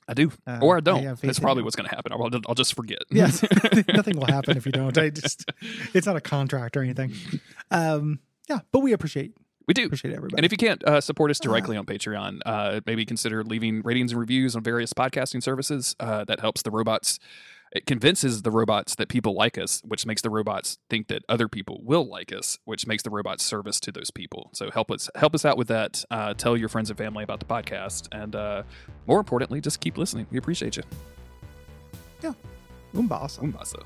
i do Uh, or i don't that's probably what's gonna happen i'll, I'll just forget Yes, nothing will happen if you don't. I just, it's not a contract or anything. Um, yeah, but we appreciate We do. Appreciate everybody. And if you can't uh, support us directly on Patreon, uh, maybe consider leaving ratings and reviews on various podcasting services. Uh, that helps the robots. It convinces the robots that people like us, which makes the robots think that other people will like us, which makes the robots service to those people. So help us help us out with that. Uh, tell your friends and family about the podcast, and uh, more importantly, just keep listening. We appreciate you. Yeah, umbasa. Umbasa.